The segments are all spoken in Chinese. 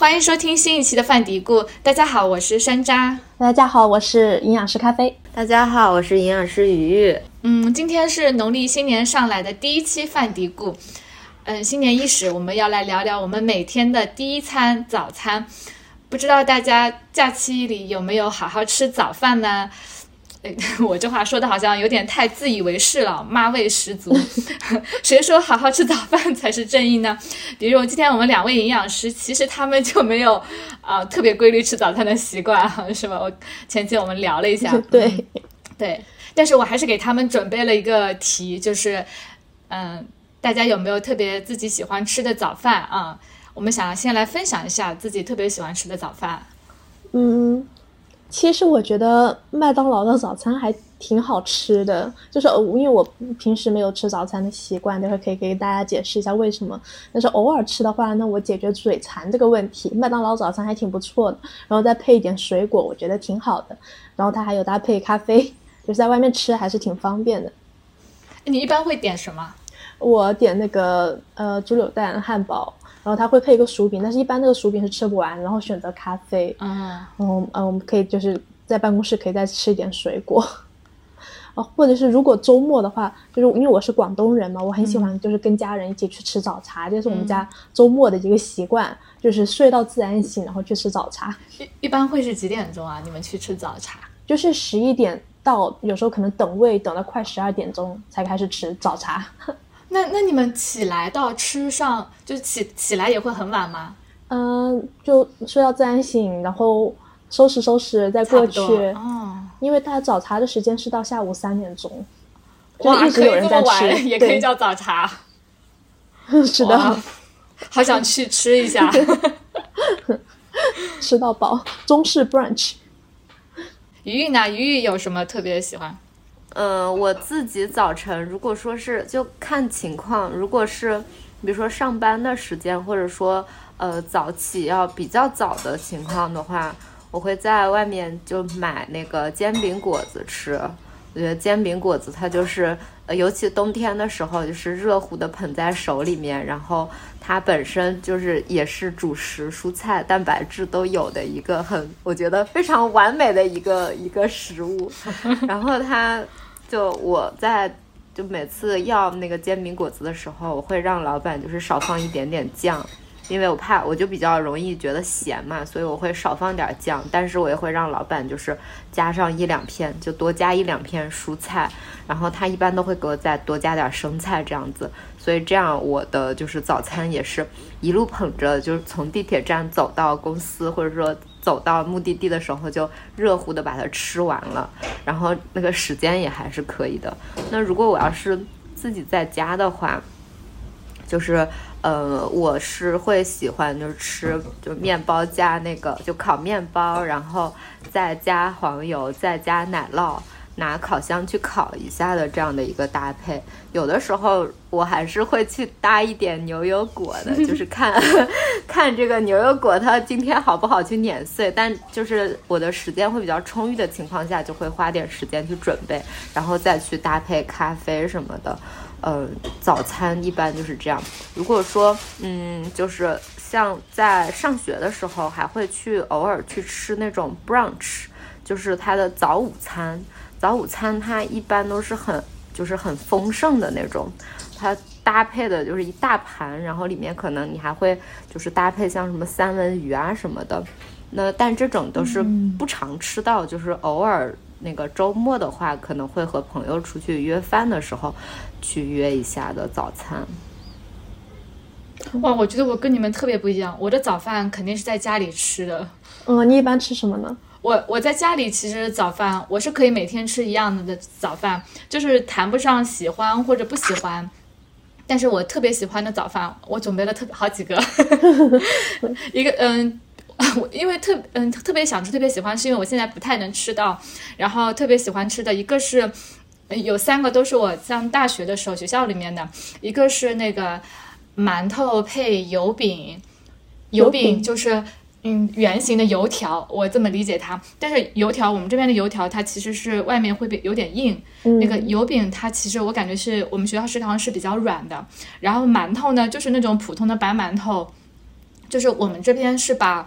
欢迎收听新一期的饭嘀咕。大家好，我是山楂。大家好，我是营养师咖啡。大家好，我是营养师鱼鱼。嗯，今天是农历新年上来的第一期饭嘀咕。嗯，新年伊始，我们要来聊聊我们每天的第一餐早餐。不知道大家假期里有没有好好吃早饭呢？我这话说的好像有点太自以为是了，妈味十足。谁说好好吃早饭才是正义呢？比如今天我们两位营养师，其实他们就没有啊特别规律吃早餐的习惯，是吧？我前期我们聊了一下，对对，但是我还是给他们准备了一个题，就是嗯，大家有没有特别自己喜欢吃的早饭啊？我们想先来分享一下自己特别喜欢吃的早饭。嗯。其实我觉得麦当劳的早餐还挺好吃的，就是因为我平时没有吃早餐的习惯，待会可以给大家解释一下为什么。但是偶尔吃的话，那我解决嘴馋这个问题，麦当劳早餐还挺不错的。然后再配一点水果，我觉得挺好的。然后它还有搭配咖啡，就是在外面吃还是挺方便的。你一般会点什么？我点那个呃猪柳蛋汉堡。然后它会配一个薯饼，但是一般那个薯饼是吃不完，然后选择咖啡。嗯，然后呃，我们可以就是在办公室可以再吃一点水果。哦，或者是如果周末的话，就是因为我是广东人嘛，我很喜欢就是跟家人一起去吃早茶，这是我们家周末的一个习惯，就是睡到自然醒，然后去吃早茶。一一般会是几点钟啊？你们去吃早茶？就是十一点到，有时候可能等位等到快十二点钟才开始吃早茶。那那你们起来到吃上就起起来也会很晚吗？嗯，就睡到自然醒，然后收拾收拾再过去。哦，因为他早茶的时间是到下午三点钟，哇，一直有人在吃，也可以叫早茶。是的，好想去吃一下，吃到饱，中式 brunch。鱼鱼呢？鱼鱼有什么特别喜欢？嗯，我自己早晨如果说是就看情况，如果是比如说上班的时间，或者说呃早起要比较早的情况的话，我会在外面就买那个煎饼果子吃。我觉得煎饼果子它就是，呃，尤其冬天的时候，就是热乎的捧在手里面，然后它本身就是也是主食、蔬菜、蛋白质都有的一个很，我觉得非常完美的一个一个食物。然后它。就我在就每次要那个煎饼果子的时候，我会让老板就是少放一点点酱，因为我怕我就比较容易觉得咸嘛，所以我会少放点酱。但是我也会让老板就是加上一两片，就多加一两片蔬菜，然后他一般都会给我再多加点生菜这样子。所以这样我的就是早餐也是一路捧着，就是从地铁站走到公司，或者说。走到目的地的时候就热乎的把它吃完了，然后那个时间也还是可以的。那如果我要是自己在家的话，就是呃，我是会喜欢就是吃就面包加那个就烤面包，然后再加黄油，再加奶酪。拿烤箱去烤一下的这样的一个搭配，有的时候我还是会去搭一点牛油果的，就是看 看这个牛油果它今天好不好去碾碎。但就是我的时间会比较充裕的情况下，就会花点时间去准备，然后再去搭配咖啡什么的。呃，早餐一般就是这样。如果说嗯，就是像在上学的时候，还会去偶尔去吃那种 brunch，就是它的早午餐。早午餐它一般都是很就是很丰盛的那种，它搭配的就是一大盘，然后里面可能你还会就是搭配像什么三文鱼啊什么的，那但这种都是不常吃到，就是偶尔那个周末的话，可能会和朋友出去约饭的时候去约一下的早餐。哇，我觉得我跟你们特别不一样，我的早饭肯定是在家里吃的。嗯，你一般吃什么呢？我我在家里其实早饭我是可以每天吃一样的的早饭，就是谈不上喜欢或者不喜欢，但是我特别喜欢的早饭，我准备了特别好几个，一个嗯，我因为特嗯特别想吃特别喜欢，是因为我现在不太能吃到，然后特别喜欢吃的一个是有三个都是我上大学的时候学校里面的，一个是那个馒头配油饼，油饼就是。嗯，圆形的油条，我这么理解它。但是油条，我们这边的油条，它其实是外面会比有点硬。那个油饼，它其实我感觉是我们学校食堂是比较软的。然后馒头呢，就是那种普通的白馒头，就是我们这边是把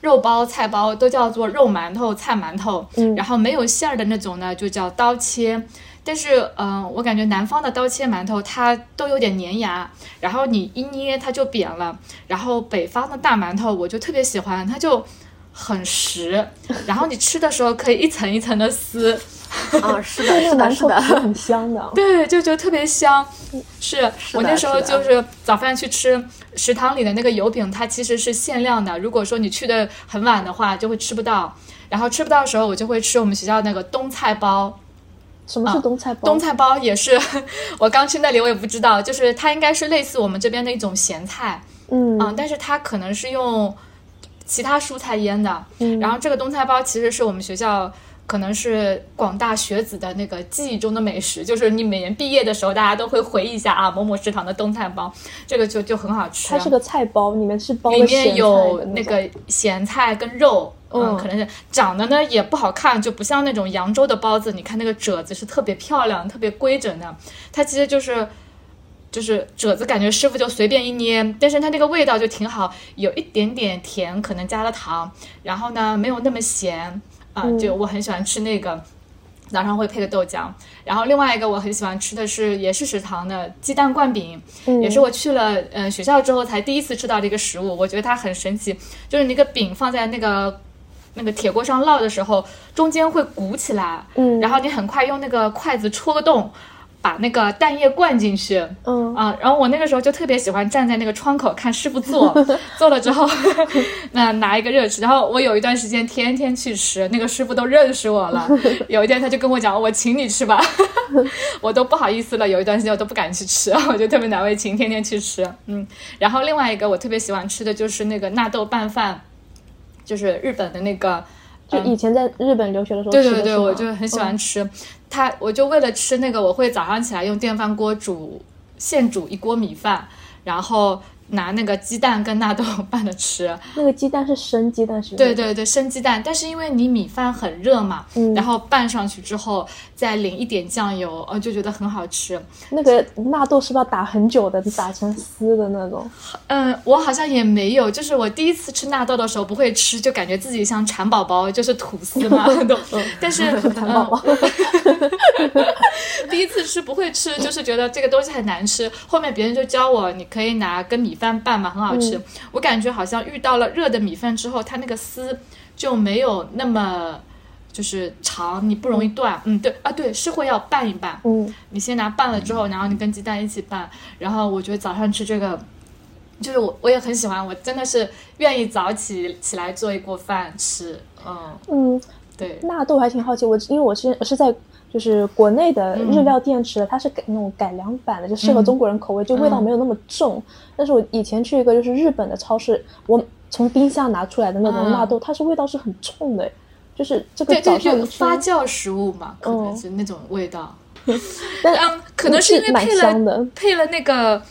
肉包、菜包都叫做肉馒头、菜馒头，嗯然后没有馅儿的那种呢，就叫刀切。但是，嗯、我感觉南方的刀切馒头它都有点粘牙，然后你一捏它就扁了。然后北方的大馒头我就特别喜欢，它就很实，然后你吃的时候可以一层一层的撕，啊，是的，是的，是的，很香的。对，就觉得特别香。是我那时候就是早饭去吃食堂里的那个油饼，它其实是限量的。如果说你去的很晚的话，就会吃不到。然后吃不到的时候，我就会吃我们学校那个冬菜包。什么是冬菜包？冬菜包也是，我刚去那里我也不知道，就是它应该是类似我们这边的一种咸菜，嗯啊，但是它可能是用其他蔬菜腌的。嗯然后这个冬菜包其实是我们学校可能是广大学子的那个记忆中的美食，就是你每年毕业的时候，大家都会回忆一下啊，某某食堂的冬菜包，这个就就很好吃。它是个菜包，里面是包里面有那个咸菜跟肉。嗯，嗯可能是长得呢也不好看，就不像那种扬州的包子。你看那个褶子是特别漂亮、特别规整的，它其实就是就是褶子，感觉师傅就随便一捏，但是它那个味道就挺好，有一点点甜，可能加了糖，然后呢没有那么咸啊、嗯。就我很喜欢吃那个。早上会配个豆浆，然后另外一个我很喜欢吃的是也是食堂的鸡蛋灌饼，嗯。也是我去了呃学校之后才第一次吃到的一个食物，我觉得它很神奇，就是那个饼放在那个那个铁锅上烙的时候，中间会鼓起来，嗯。然后你很快用那个筷子戳个洞，把那个蛋液灌进去，嗯啊，然后我那个时候就特别喜欢站在那个窗口看师傅做，做了之后，那拿一个热吃。然后我有一段时间天天去吃，那个师傅都认识我了。有一天他就跟我讲，我请你吃吧，我都不好意思了。有一段时间我都不敢去吃，我就特别难为情，天天去吃。嗯，然后另外一个我特别喜欢吃的就是那个纳豆拌饭，就是日本的那个。就以前在日本留学的时候对对对，我就很喜欢吃他，我就为了吃那个，我会早上起来用电饭锅煮现煮一锅米饭，然后拿那个鸡蛋跟纳豆拌着吃。那个鸡蛋是生鸡蛋是吗？对对对，生鸡蛋，但是因为你米饭很热嘛，嗯然后拌上去之后再淋一点酱油，呃，就觉得很好吃。那个纳豆是不是要打很久的，打成丝的那种？嗯，我好像也没有，就是我第一次吃纳豆的时候不会吃，就感觉自己像蚕宝宝，就是吐司嘛，都。但是蚕宝宝嗯 第一次吃不会吃，就是觉得这个东西很难吃。后面别人就教我，你可以拿跟米饭拌嘛，很好吃。我感觉好像遇到了热的米饭之后，它那个丝就没有那么就是长，你不容易断。嗯，对啊，对，是会要拌一拌。嗯，你先拿拌了之后，然后你跟鸡蛋一起拌，然后我觉得早上吃这个，就是我我也很喜欢，我真的是愿意早起起来做一锅饭吃，嗯，嗯，对，纳豆还挺好奇，我因为我是我是在就是国内的嗯。日料店吃的，它是改那种改良版的，就适合中国人口味，就味道没有那么重。但是我以前去一个就是日本的超市，我从冰箱拿出来的那种嗯。纳豆，它是味道是很冲的，就是这个早上，发酵食物嘛，可能嗯。是那种味道，但嗯，可能是因为配了配了那个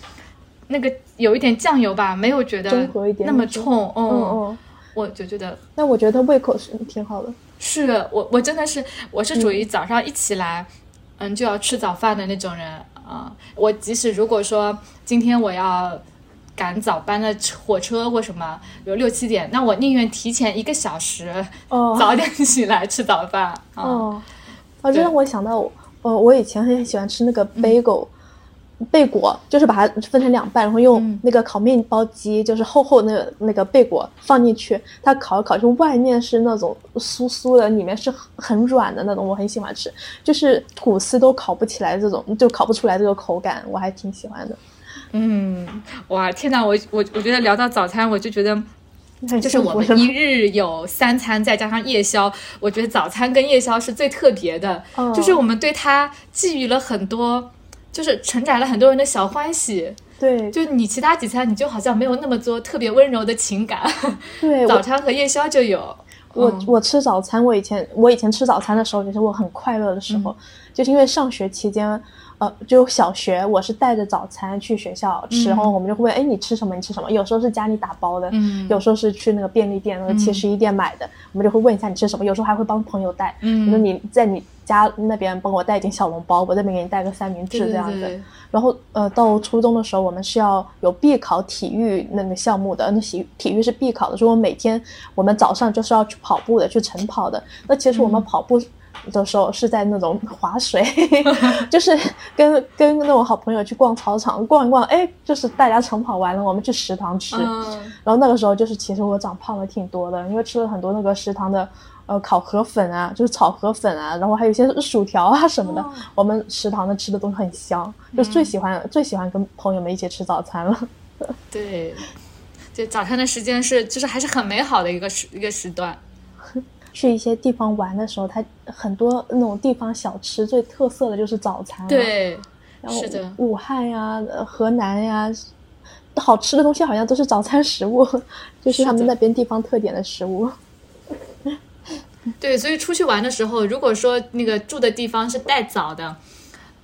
那个有一点酱油吧，没有觉得那么冲，嗯。嗯，嗯，我就觉得那我觉得胃口是挺好的。是我，我真的是，我是属于早上一起来，嗯，就要吃早饭的那种人啊、我即使如果说今天我要赶早班的火车或什么，比如六七点，那我宁愿提前一个小时，哦。早点起来吃早饭啊。哦，啊，这对。让我想到我，呃，我以前很喜欢吃那个嗯。bagel，、贝果，就是把它分成两半，然后用嗯那个烤面包机，就是厚厚那个那个贝果放进去，它烤一烤，就外面是那种酥酥的，里面是很很软的那种，我很喜欢吃，就是吐司都烤不起来这种，就烤不出来这个口感，我还挺喜欢的。嗯，哇，天呐，我我我觉得聊到早餐，我就觉得。就是我们一日有三餐，再加上夜宵，我觉得早餐跟夜宵是最特别的，哦就是我们对它寄予了很多，就是承载了很多人的小欢喜。对就你其他几餐，你就好像没有那么多特别温柔的情感，对，早餐和夜宵就有。我嗯我吃早餐，我以前我以前吃早餐的时候，也是我很快乐的时候，就是因为上学期间，呃，就小学我是带着早餐去学校吃，然后我们就会问，哎，你吃什么？你吃什么？有时候是家里打包的，嗯有时候是去那个便利店、那个七十一店买的，我们就会问一下你吃什么。有时候还会帮朋友带，嗯比如说你在你家那边帮我带一点小笼包，我这边给你带个三明治这样子。对对然后呃，到初中的时候，我们是要有必考体育那个项目的，那体体育是必考的，所以我每天我们早上就是要去跑步的，去晨跑的。那其实我们跑步的时候是在那种划水，就是跟跟那种好朋友去逛操场，逛一逛，哎，就是大家晨跑完了，我们去食堂吃。嗯然后那个时候就是，其实我长胖了挺多的，因为吃了很多那个食堂的呃烤河粉啊，就是炒河粉啊，然后还有一些薯条啊什么的。哦我们食堂的吃的都很香，就最喜欢、最喜欢跟朋友们一起吃早餐了。对，就早餐的时间是就是还是很美好的一个时一个时段。去一些地方玩的时候，它很多那种地方小吃最特色的就是早餐。，对，然后是的武汉呀、呃河南呀，好吃的东西好像都是早餐食物，就是他们那边地方特点的食物。对，所以出去玩的时候，如果说那个住的地方是带早的，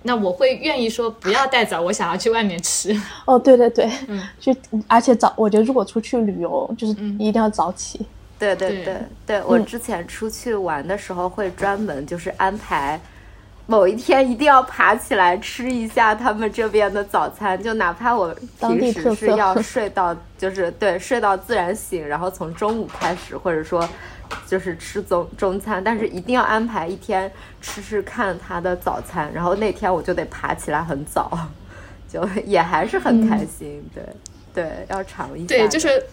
那我会愿意说不要带早，我想要去外面吃。哦，对对对，嗯，就而且早，我觉得如果出去旅游，就是嗯一定要早起。对对对对。对，我嗯。之前出去玩的时候会专门就是安排。某一天一定要爬起来吃一下他们这边的早餐，就哪怕我平时是要睡到，就是对睡到自然醒，然后从中午开始，或者说就是吃中中餐，但是一定要安排一天吃吃看他的早餐，然后那天我就得爬起来很早，就也还是很开心，对对，要尝一下，对，就是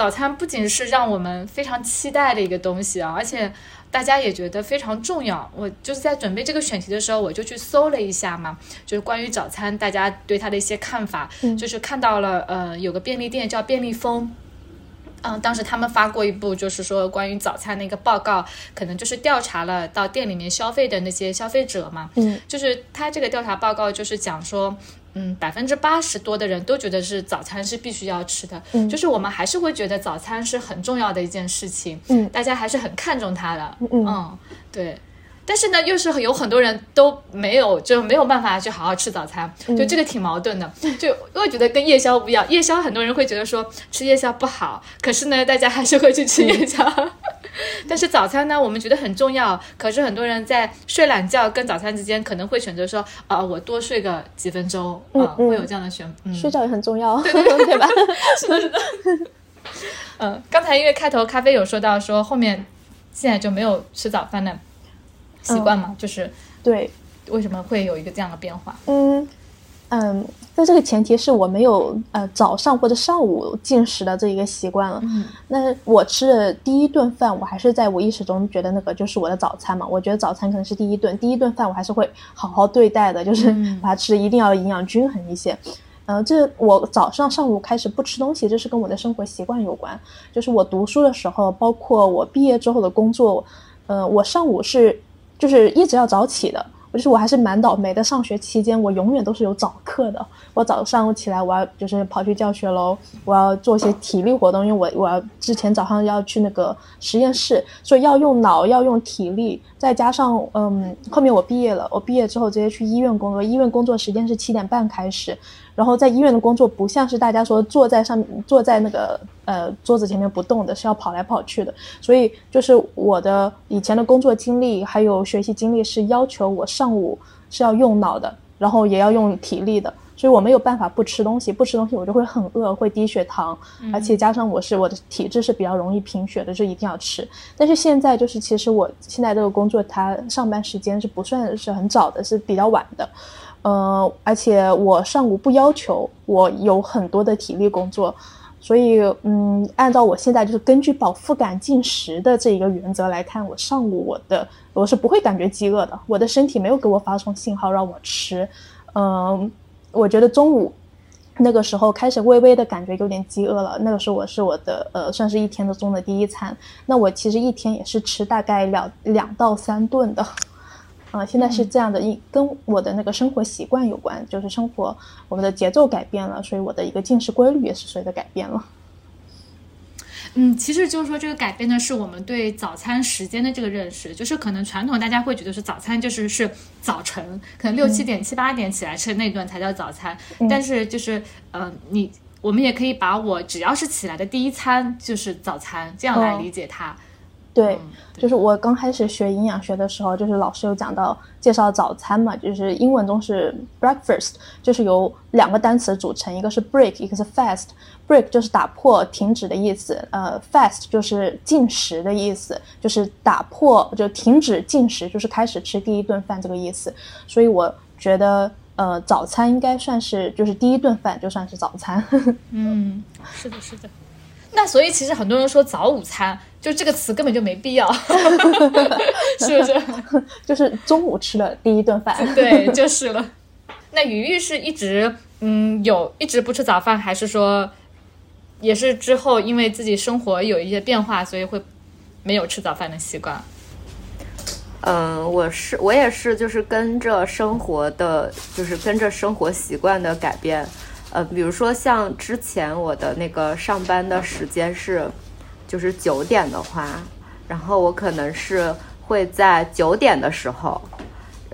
早餐不仅是让我们非常期待的一个东西啊，而且大家也觉得非常重要。我就是在准备这个选题的时候，我就去搜了一下嘛，就是关于早餐大家对它的一些看法，嗯就是看到了呃有个便利店叫便利蜂。嗯，当时他们发过一部，就是说关于早餐的一个报告，可能就是调查了到店里面消费的那些消费者嘛，嗯就是他这个调查报告就是讲说，嗯，百分之八十多的人都觉得是早餐是必须要吃的，嗯。就是我们还是会觉得早餐是很重要的一件事情，嗯。大家还是很看重它的，嗯对。但是呢，又是有很多人都没有，就没有办法去好好吃早餐，嗯就这个挺矛盾的。就我觉得跟夜宵不一样，夜宵很多人会觉得说吃夜宵不好，可是呢，大家还是会去吃夜宵。但是早餐呢，我们觉得很重要，可是很多人在睡懒觉跟早餐之间，可能会选择说，啊、我多睡个几分钟，啊、嗯会有这样的选，嗯，睡觉也很重要，对吧？是的，是的嗯，刚才因为开头咖啡有说到说后面现在就没有吃早饭的习惯嘛，就是对，为什么会有一个这样的变化？嗯嗯，在这个前提是我没有呃早上或者上午进食的这一个习惯了。嗯那我吃的第一顿饭，我还是在无意识中觉得那个就是我的早餐嘛。我觉得早餐可能是第一顿，第一顿饭我还是会好好对待的，就是嗯把它吃的一定要营养均衡一些。呃，这我早上上午开始不吃东西，这是跟我的生活习惯有关。就是我读书的时候，包括我毕业之后的工作，呃，我上午是就是一直要早起的。我就是我还是蛮倒霉的，上学期间我永远都是有早课的。我早上起来，我要就是跑去教学楼，我要做一些体力活动，因为我我要之前早上要去那个实验室，所以要用脑，要用体力，再加上嗯，后面我毕业了，我毕业之后直接去医院工作，医院工作时间是七点半开始，然后在医院的工作不像是大家说坐在上面坐在那个呃桌子前面不动的，是要跑来跑去的。所以就是我的以前的工作经历还有学习经历是要求我上午是要用脑的，然后也要用体力的。所以我没有办法不吃东西，不吃东西我就会很饿，会低血糖，而且加上我是我的体质是比较容易贫血的，就一定要吃。但是现在就是，其实我现在这个工作，它上班时间是不算是很早的，是比较晚的。呃，而且我上午不要求我有很多的体力工作，所以嗯，按照我现在就是根据饱腹感进食的这一个原则来看，我上午我的我是不会感觉饥饿的，我的身体没有给我发送信号让我吃。嗯、我觉得中午那个时候开始微微的感觉有点饥饿了，那个时候我是我的呃算是一天的中的第一餐。那我其实一天也是吃大概两两到三顿的。啊、现在是这样的，一跟我的那个生活习惯有关，就是生活我们的节奏改变了，所以我的一个进食规律也是随着改变了。嗯，其实就是说这个改变的是我们对早餐时间的这个认识，就是可能传统大家会觉得是早餐就是是早晨，可能六七点、七八点起来吃那顿才叫早餐，但是就是呃你。我们也可以把我只要是起来的第一餐就是早餐，这样来理解它。对，就是我刚开始学营养学的时候，就是老师有讲到介绍早餐嘛，就是英文中是 breakfast，就是由两个单词组成，一个是 break，一个是 fast。break 就是打破、停止的意思，呃，fast 就是进食的意思，就是打破就停止进食，就是开始吃第一顿饭这个意思。所以我觉得。呃，早餐应该算是就是第一顿饭，就算是早餐。嗯，是的，是的。那所以其实很多人说早午餐，就这个词根本就没必要，是不是？就是中午吃的第一顿饭。对，就是了。那鱼鱼是一直嗯有一直不吃早饭，还是说也是之后因为自己生活有一些变化，所以会没有吃早饭的习惯？嗯，我是我也是，就是跟着生活的，就是跟着生活习惯的改变。呃，比如说像之前我的那个上班的时间是，就是九点的话，然后我可能是会在九点的时候，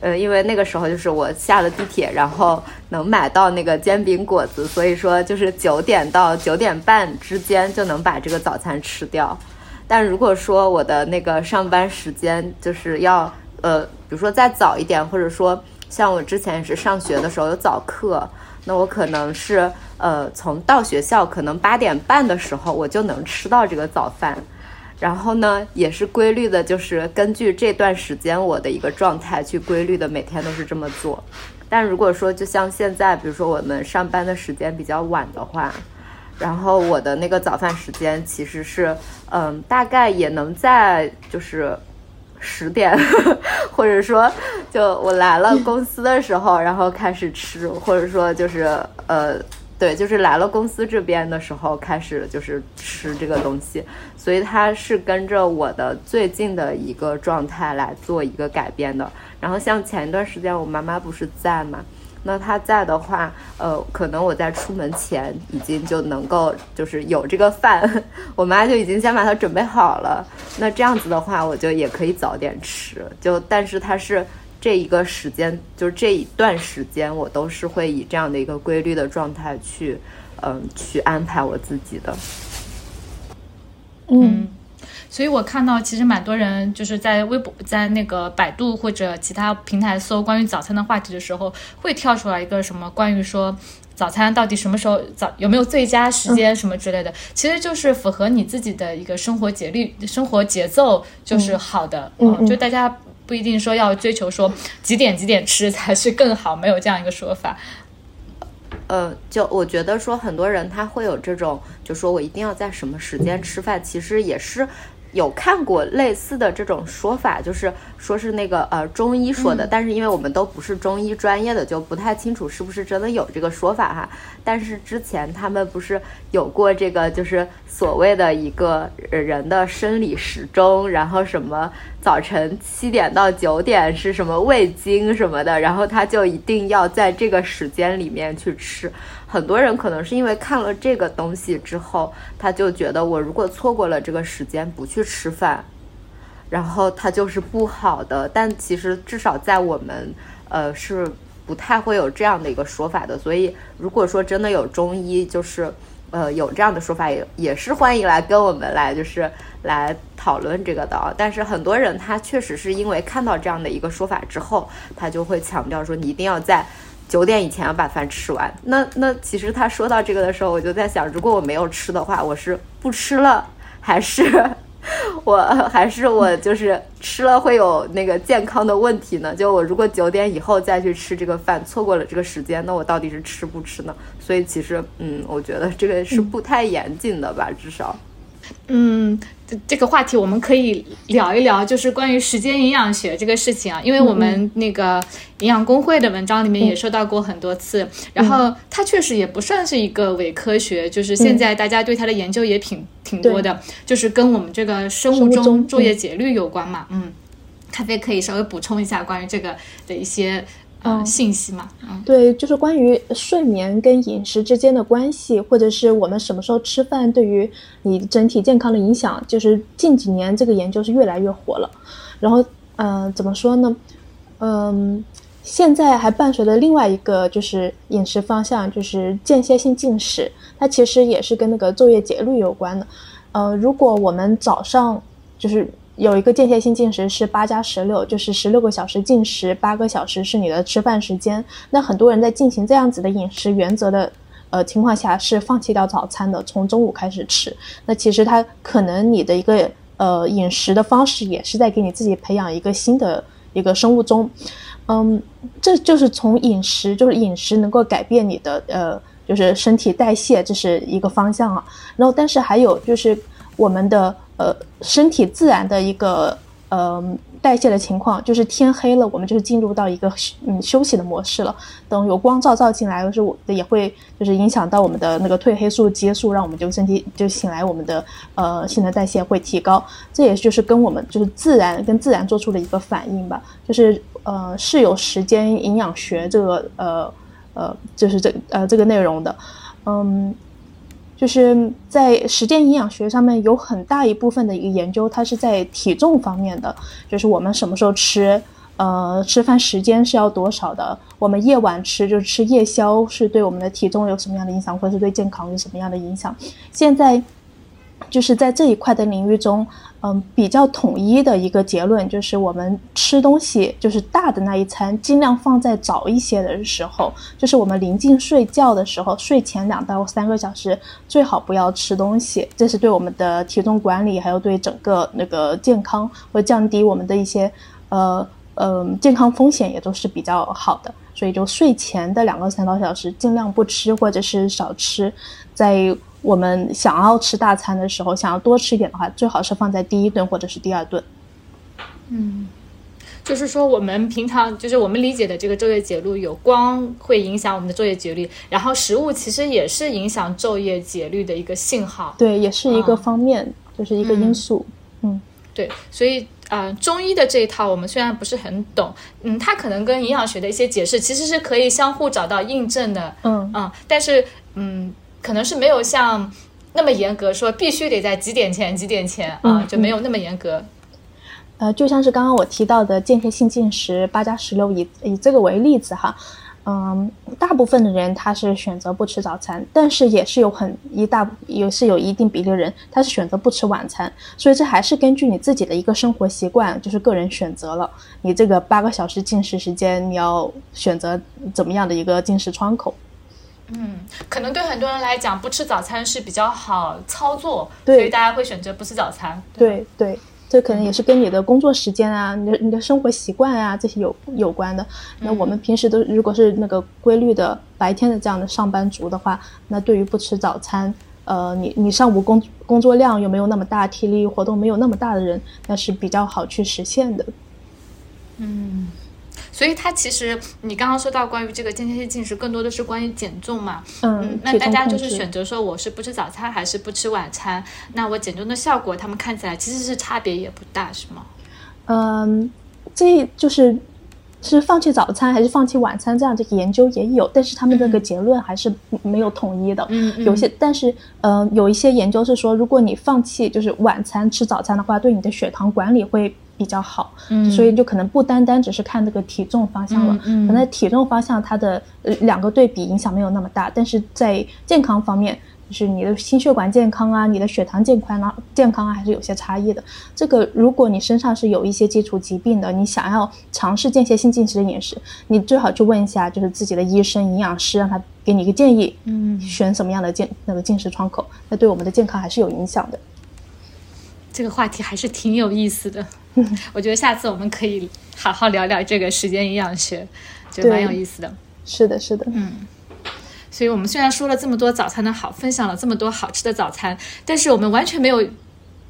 呃，因为那个时候就是我下了地铁，然后能买到那个煎饼果子，所以说就是九点到九点半之间就能把这个早餐吃掉。但如果说我的那个上班时间就是要呃，比如说再早一点，或者说像我之前也是上学的时候有早课，那我可能是呃从到学校可能八点半的时候我就能吃到这个早饭，然后呢也是规律的，就是根据这段时间我的一个状态去规律的每天都是这么做。但如果说就像现在，比如说我们上班的时间比较晚的话。然后我的那个早饭时间其实是，嗯，大概也能在就是十点，或者说就我来了公司的时候，然后开始吃，或者说就是呃，对，就是来了公司这边的时候开始就是吃这个东西，所以它是跟着我的最近的一个状态来做一个改变的。然后像前一段时间我妈妈不是在嘛。那她在的话，呃，可能我在出门前已经就能够就是有这个饭，我妈就已经先把它准备好了。那这样子的话，我就也可以早点吃。就但是它是这一个时间，就是这一段时间，我都是会以这样的一个规律的状态去，嗯，去安排我自己的。嗯。所以我看到，其实蛮多人就是在微博、在那个百度或者其他平台搜关于早餐的话题的时候，会跳出来一个什么关于说早餐到底什么时候早有没有最佳时间什么之类的，其实就是符合你自己的一个生活节律、生活节奏就是好的。嗯，就大家不一定说要追求说几点几点吃才是更好，没有这样一个说法。呃，就我觉得说很多人他会有这种，就说我一定要在什么时间吃饭，其实也是。有看过类似的这种说法，就是说是那个呃中医说的，但是因为我们都不是中医专业的，就不太清楚是不是真的有这个说法哈。但是之前他们不是有过这个，就是所谓的一个人的生理时钟，然后什么早晨七点到九点是什么胃经什么的，然后他就一定要在这个时间里面去吃。很多人可能是因为看了这个东西之后，他就觉得我如果错过了这个时间不去吃饭，然后他就是不好的。但其实至少在我们，呃，是不太会有这样的一个说法的。所以如果说真的有中医，就是呃有这样的说法，也也是欢迎来跟我们来就是来讨论这个的。但是很多人他确实是因为看到这样的一个说法之后，他就会强调说你一定要在。九点以前要把饭吃完。那那其实他说到这个的时候，我就在想，如果我没有吃的话，我是不吃了，还是 我还是我就是吃了会有那个健康的问题呢？就我如果九点以后再去吃这个饭，错过了这个时间，那我到底是吃不吃呢？所以其实，嗯，我觉得这个是不太严谨的吧，至少。这个话题我们可以聊一聊，就是关于时间营养学这个事情啊，因为我们那个营养工会的文章里面也说到过很多次，然后它确实也不算是一个伪科学，就是现在大家对它的研究也挺挺多的，就是跟我们这个生物钟昼夜节律有关嘛。嗯，咖啡可以稍微补充一下关于这个的一些呃信息嘛。嗯，对，就是关于睡眠跟饮食之间的关系，或者是我们什么时候吃饭对于你整体健康的影响，就是近几年这个研究是越来越火了。然后，嗯，怎么说呢？嗯，现在还伴随着另外一个就是饮食方向，就是间歇性进食，它其实也是跟那个昼夜节律有关的。呃，如果我们早上就是有一个间歇性进食是八加十六，就是十六个小时进食，八个小时是你的吃饭时间。那很多人在进行这样子的饮食原则的呃情况下，是放弃掉早餐的，从中午开始吃。那其实它可能你的一个呃饮食的方式也是在给你自己培养一个新的一个生物钟。嗯，这就是从饮食，就是饮食能够改变你的呃，就是身体代谢，这是一个方向啊。然后，但是还有就是我们的呃身体自然的一个呃代谢的情况，就是天黑了，我们就是进入到一个嗯休息的模式了。等有光照照进来，就是我也会就是影响到我们的那个褪黑素激素，让我们就身体就醒来，我们的呃新陈代谢会提高。这也就是跟我们就是自然跟自然做出的一个反应吧，就是。呃，是有时间营养学这个呃呃，就是这呃这个内容的，嗯，就是在时间营养学上面有很大一部分的一个研究，它是在体重方面的，就是我们什么时候吃，呃，吃饭时间是要多少的，我们夜晚吃就是吃夜宵是对我们的体重有什么样的影响，或者是对健康有什么样的影响？现在就是在这一块的领域中。嗯，比较统一的一个结论就是，我们吃东西就是大的那一餐，尽量放在早一些的时候，就是我们临近睡觉的时候，睡前两到三个小时，最好不要吃东西。这是对我们的体重管理，还有对整个那个健康会降低我们的一些呃呃健康风险也都是比较好的。所以就睡前的两到三个小时，尽量不吃或者是少吃，在。我们想要吃大餐的时候，想要多吃一点的话，最好是放在第一顿或者是第二顿。嗯，就是说我们平常就是我们理解的这个昼夜节律，有光会影响我们的昼夜节律，然后食物其实也是影响昼夜节律的一个信号。对，也是一个方面，就是一个因素。嗯，对，所以呃，中医的这一套我们虽然不是很懂，嗯，它可能跟营养学的一些解释其实是可以相互找到印证的。嗯嗯，但是嗯。可能是没有像那么严格，说必须得在几点前几点前啊，就没有那么严格。呃，就像是刚刚我提到的间歇性进食八加十六，以以这个为例子哈，嗯，大部分的人他是选择不吃早餐，但是也是有很一大也是有一定比例人他是选择不吃晚餐，所以这还是根据你自己的一个生活习惯，就是个人选择了你这个八个小时进食时间，你要选择怎么样的一个进食窗口。嗯，可能对很多人来讲，不吃早餐是比较好操作，所以大家会选择不吃早餐。对对，这可能也是跟你的工作时间啊、你的你的生活习惯啊这些有有关的。那我们平时都如果是那个规律的白天的这样的上班族的话，那对于不吃早餐，呃，你你上午工工作量又没有那么大，体力活动没有那么大的人，那是比较好去实现的。嗯。所以它其实，你刚刚说到关于这个间歇性进食，更多的是关于减重嘛。嗯，那大家就是选择说我是不吃早餐还是不吃晚餐，那我减重的效果，他们看起来其实是差别也不大，是吗？嗯，这就是是放弃早餐还是放弃晚餐这样的研究也有，但是他们这个结论还是没有统一的。嗯，有些，但是呃，有一些研究是说，如果你放弃就是晚餐吃早餐的话，对你的血糖管理会。比较好，嗯，所以就可能不单单只是看这个体重方向了，嗯，可能体重方向它的呃两个对比影响没有那么大，但是在健康方面，就是你的心血管健康啊，你的血糖健康啊，健康啊还是有些差异的。这个如果你身上是有一些基础疾病的，你想要尝试间歇性进食的饮食，你最好去问一下就是自己的医生、营养师，让他给你一个建议，嗯，选什么样的健那个进食窗口，那对我们的健康还是有影响的。这个话题还是挺有意思的。我觉得下次我们可以好好聊聊这个时间营养学，觉得蛮有意思的。是的，是的，嗯。所以我们虽然说了这么多早餐的好，分享了这么多好吃的早餐，但是我们完全没有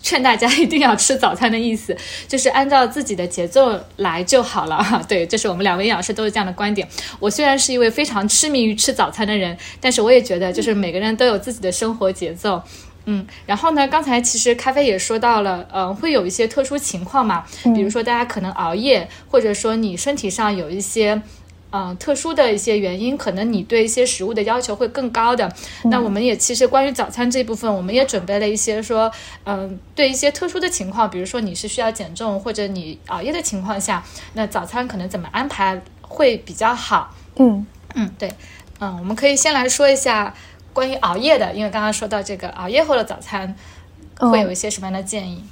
劝大家一定要吃早餐的意思，就是按照自己的节奏来就好了。对，这是我们两位营养师都是这样的观点。我虽然是一位非常痴迷于吃早餐的人，但是我也觉得，就是每个人都有自己的生活节奏。嗯，然后呢？刚才其实咖啡也说到了，嗯，会有一些特殊情况嘛，比如说大家可能熬夜，或者说你身体上有一些，嗯特殊的一些原因，可能你对一些食物的要求会更高的。那我们也其实关于早餐这部分，我们也准备了一些说，嗯，对一些特殊的情况，比如说你是需要减重或者你熬夜的情况下，那早餐可能怎么安排会比较好？嗯嗯，对，嗯，我们可以先来说一下关于熬夜的，因为刚刚说到这个熬夜后的早餐会有一些什么样的建议？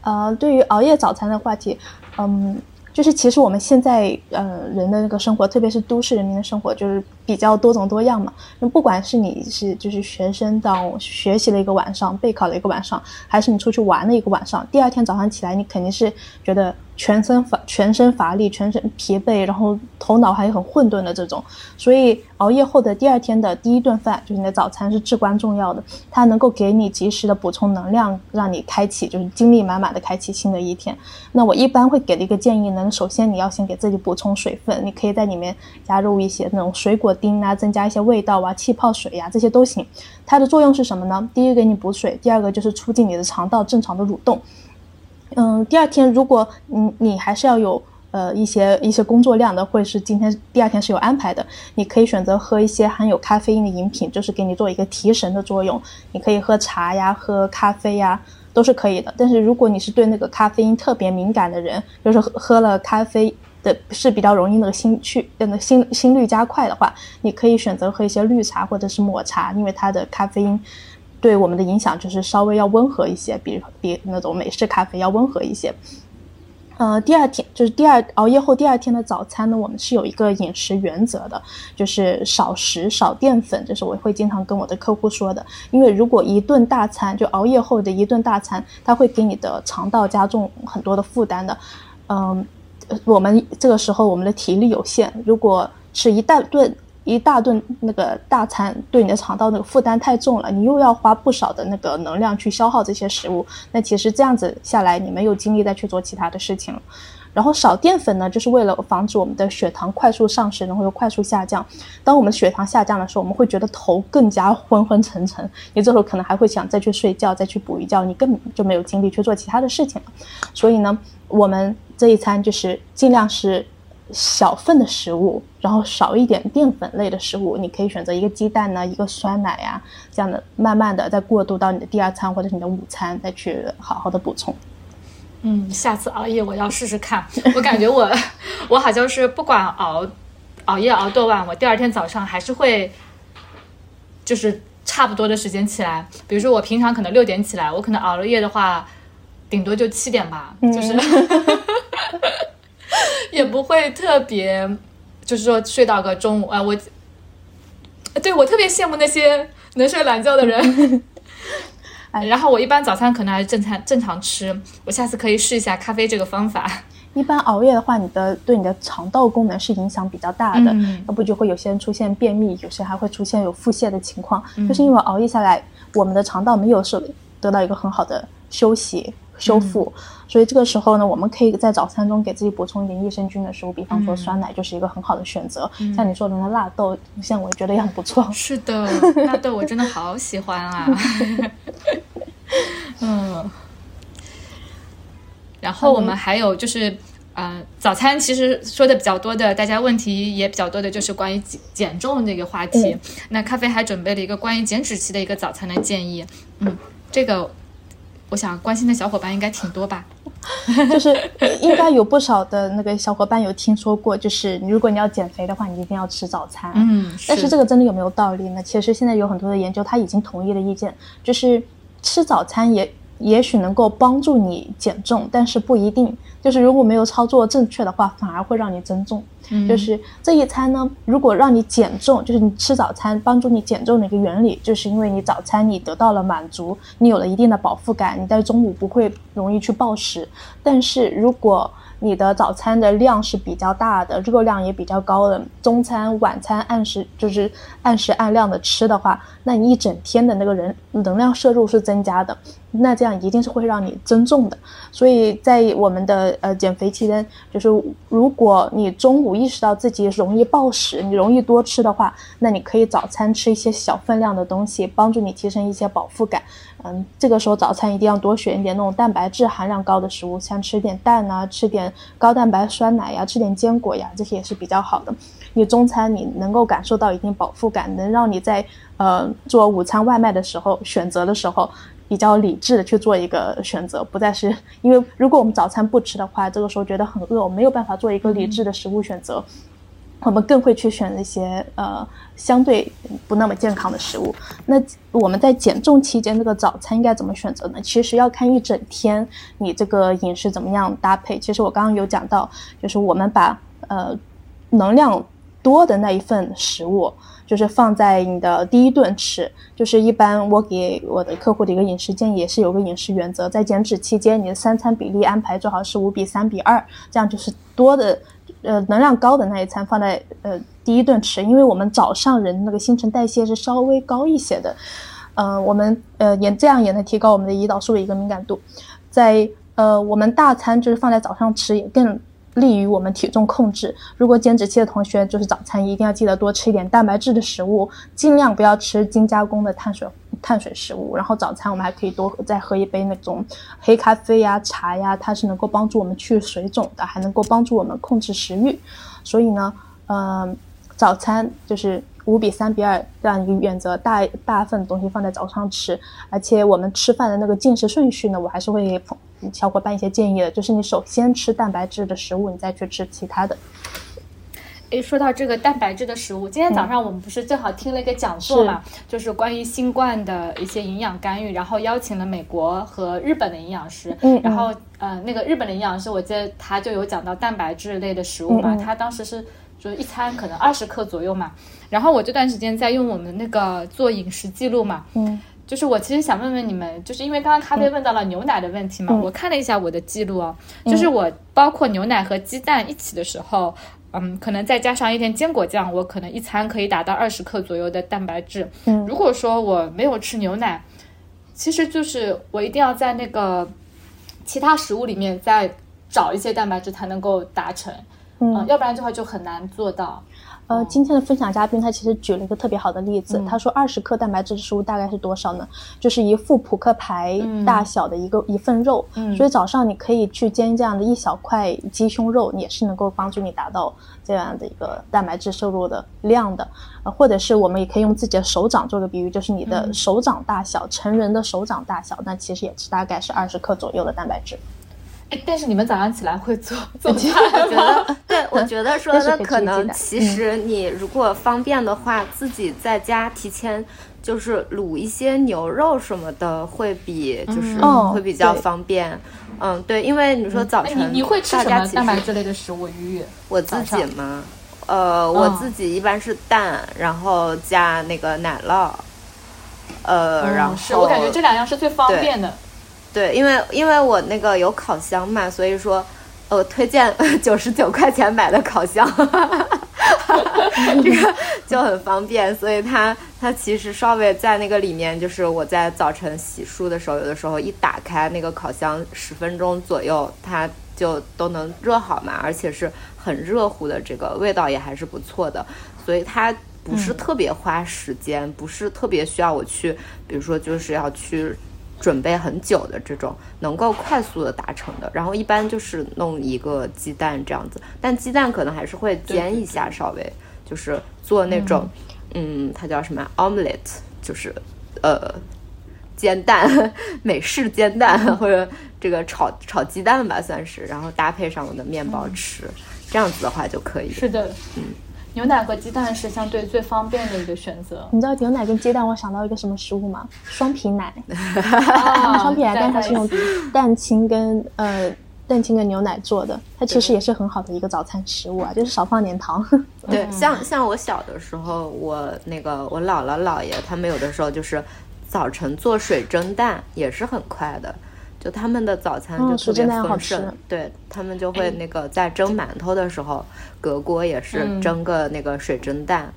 呃，对于熬夜早餐的话题，嗯，就是其实我们现在呃人的那个生活，特别是都市人民的生活，就是比较多种多样嘛。那不管是你是就是学生到学习了一个晚上，备考了一个晚上，还是你出去玩了一个晚上，第二天早上起来，你肯定是觉得。全身乏全身乏力，全身疲惫，然后头脑还很混沌的这种，所以熬夜后的第二天的第一顿饭，就是你的早餐是至关重要的，它能够给你及时的补充能量，让你开启就是精力满满的开启新的一天。那我一般会给的一个建议呢，首先你要先给自己补充水分，你可以在里面加入一些那种水果丁啊，增加一些味道啊，气泡水呀，这些都行。它的作用是什么呢？第一给你补水，第二个就是促进你的肠道正常的蠕动。嗯，第二天如果你你还是要有呃一些一些工作量的，或者是今天第二天是有安排的，你可以选择喝一些含有咖啡因的饮品，就是给你做一个提神的作用。你可以喝茶呀，喝咖啡呀，都是可以的。但是如果你是对那个咖啡因特别敏感的人，就是喝了咖啡的是比较容易那个心去那个心心率加快的话，你可以选择喝一些绿茶或者是抹茶，因为它的咖啡因。对我们的影响就是稍微要温和一些，比比那种美式咖啡要温和一些。呃，第二天就是第二熬夜后第二天的早餐呢，我们是有一个饮食原则的，就是少食少淀粉，这是我会经常跟我的客户说的。因为如果一顿大餐就熬夜后的一顿大餐，它会给你的肠道加重很多的负担的。嗯，我们这个时候我们的体力有限，如果吃一大顿。一大顿那个大餐对你的肠道那个负担太重了，你又要花不少的那个能量去消耗这些食物，那其实这样子下来，你没有精力再去做其他的事情了。然后少淀粉呢，就是为了防止我们的血糖快速上升，然后又快速下降。当我们血糖下降的时候，我们会觉得头更加昏昏沉沉，你这时候可能还会想再去睡觉，再去补一觉，你根本就没有精力去做其他的事情了。所以呢，我们这一餐就是尽量是。小份的食物，然后少一点淀粉类的食物，你可以选择一个鸡蛋呢，一个酸奶呀，这样的，慢慢的再过渡到你的第二餐或者你的午餐，再去好好的补充。嗯，下次熬夜我要试试看。我感觉我，我好像是不管熬熬夜熬多晚，我第二天早上还是会，就是差不多的时间起来。比如说我平常可能六点起来，我可能熬了夜的话，顶多就七点吧，就是。也不会特别，就是说睡到个中午啊，我，对我特别羡慕那些能睡懒觉的人。哎，然后我一般早餐可能还是正常正常吃，我下次可以试一下咖啡这个方法。一般熬夜的话，你的对你的肠道功能是影响比较大的，要不就会有些人出现便秘，有些还会出现有腹泻的情况，就是因为熬夜下来，我们的肠道没有受得到一个很好的休息。修复，所以这个时候呢，我们可以在早餐中给自己补充一点益生菌的食物，比方说酸奶就是一个很好的选择。像你说的那纳豆，像我觉得也很不错。是的，纳豆我真的好喜欢啊。嗯，然后我们还有就是，呃，早餐其实说的比较多的，大家问题也比较多的就是关于减减重这个话题。那咖啡还准备了一个关于减脂期的一个早餐的建议。嗯，这个。我想关心的小伙伴应该挺多吧，就是应该有不少的那个小伙伴有听说过，就是如果你要减肥的话，你一定要吃早餐。嗯，但是这个真的有没有道理呢？其实现在有很多的研究，他已经同意了意见，就是吃早餐也也许能够帮助你减重，但是不一定。就是如果没有操作正确的话，反而会让你增重。就是这一餐呢，如果让你减重，就是你吃早餐帮助你减重的一个原理，就是因为你早餐你得到了满足，你有了一定的饱腹感，你在中午不会容易去暴食。但是如果你的早餐的量是比较大的，热量也比较高的，中餐、晚餐按时就是按时按量的吃的话，那你一整天的那个人能量摄入是增加的，那这样一定是会让你增重的。所以在我们的呃减肥期间，就是如果你中午意识到自己容易暴食，你容易多吃的话，那你可以早餐吃一些小分量的东西，帮助你提升一些饱腹感。嗯，这个时候早餐一定要多选一点那种蛋白质含量高的食物，像吃点蛋啊，吃点高蛋白酸奶呀，吃点坚果呀，这些也是比较好的。你中餐你能够感受到一定饱腹感，能让你在呃做午餐外卖的时候选择的时候比较理智的去做一个选择，不再是因为如果我们早餐不吃的话，这个时候觉得很饿，我没有办法做一个理智的食物选择。我们更会去选那些呃相对不那么健康的食物。那我们在减重期间，这个早餐应该怎么选择呢？其实要看一整天你这个饮食怎么样搭配。其实我刚刚有讲到，就是我们把呃能量多的那一份食物，就是放在你的第一顿吃。就是一般我给我的客户的一个饮食建议，也是有个饮食原则，在减脂期间，你的三餐比例安排最好是五比三比二，这样就是多的。呃，能量高的那一餐放在呃第一顿吃，因为我们早上人那个新陈代谢是稍微高一些的，呃，我们呃也这样也能提高我们的胰岛素的一个敏感度，在呃我们大餐就是放在早上吃也更。利于我们体重控制。如果减脂期的同学，就是早餐一定要记得多吃一点蛋白质的食物，尽量不要吃精加工的碳水碳水食物。然后早餐我们还可以多再喝一杯那种黑咖啡呀、茶呀，它是能够帮助我们去水肿的，还能够帮助我们控制食欲。所以呢，嗯，早餐就是五比三比二这样一个原则，大大份东西放在早上吃。而且我们吃饭的那个进食顺序呢，我还是会给。小伙伴一些建议的，就是你首先吃蛋白质的食物，你再去吃其他的。诶，说到这个蛋白质的食物，今天早上我们不是正好听了一个讲座嘛，就是关于新冠的一些营养干预，然后邀请了美国和日本的营养师，嗯，然后呃，那个日本的营养师，我记得他就有讲到蛋白质类的食物嘛，他当时是就一餐可能二十克左右嘛，然后我这段时间在用我们那个做饮食记录嘛，嗯。就是我其实想问问你们，就是因为刚刚咖啡问到了牛奶的问题嘛，我看了一下我的记录哦，就是我包括牛奶和鸡蛋一起的时候，嗯，可能再加上一点坚果酱，我可能一餐可以达到二十克左右的蛋白质。嗯，如果说我没有吃牛奶，其实就是我一定要在那个其他食物里面再找一些蛋白质才能够达成，嗯，要不然的话就很难做到。呃，今天的分享嘉宾他其实举了一个特别好的例子，他说二十克蛋白质的食物大概是多少呢？就是一副扑克牌大小的一个一份肉，所以早上你可以去煎这样的一小块鸡胸肉，也是能够帮助你达到这样的一个蛋白质摄入的量的。呃，或者是我们也可以用自己的手掌做个比喻，就是你的手掌大小，成人的手掌大小，那其实也是大概是二十克左右的蛋白质。哎，但是你们早上起来会做 做饭？我觉得，对，我觉得说 那可能，其实你如果方便的话，自己在家提前就是卤一些牛肉什么的，会比就是会比较方便。嗯，对，因为你说早晨你会吃什么蛋白质类的食物？鱼？我自己吗？呃，我自己一般是蛋，然后加那个奶酪。呃，然后是我感觉这两样是最方便的。对，因为因为我那个有烤箱嘛，所以说，呃，推荐 九十九块钱买的烤箱，这个就很方便。所以它它其实稍微在那个里面，就是我在早晨洗漱的时候，有的时候一打开那个烤箱，十分钟左右它就都能热好嘛，而且是很热乎的，这个味道也还是不错的。所以它不是特别花时间，不是特别需要我去，比如说就是要去。准备很久的这种能够快速的达成的，然后一般就是弄一个鸡蛋这样子，但鸡蛋可能还是会煎一下，稍微就是做那种，嗯，它叫什么 omelette，就是呃煎蛋，美式煎蛋 或者这个炒炒鸡蛋吧算是，然后搭配上我的面包吃，这样子的话就可以。是的，嗯。牛奶和鸡蛋是相对最方便的一个选择。你知道牛奶跟鸡蛋，我想到一个什么食物吗？双皮奶。双皮奶，但它是用蛋清跟呃蛋清跟牛奶做的，它其实也是很好的一个早餐食物啊，就是少放点糖。对，像像我小的时候，我那个我姥姥姥爷他们有的时候就是早晨做水蒸蛋，也是很快的。就他们的早餐就特别丰盛，对他们就会那个在蒸馒头的时候，隔锅也是蒸个那个水蒸蛋，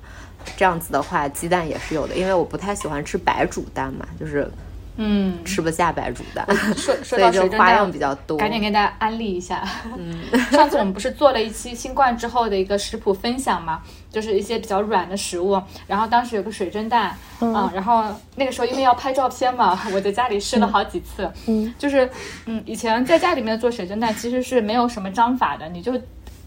这样子的话鸡蛋也是有的，因为我不太喜欢吃白煮蛋嘛，就是嗯，吃不下白煮蛋，所以就花样比较多。赶紧给大家安利一下。嗯，上次我们不是做了一期新冠之后的一个食谱分享嘛，就是一些比较软的食物。然后当时有个水蒸蛋，嗯，然后那个时候因为要拍照片嘛，我在家里试了好几次。嗯，就是嗯，以前在家里面做水蒸蛋其实是没有什么章法的，你就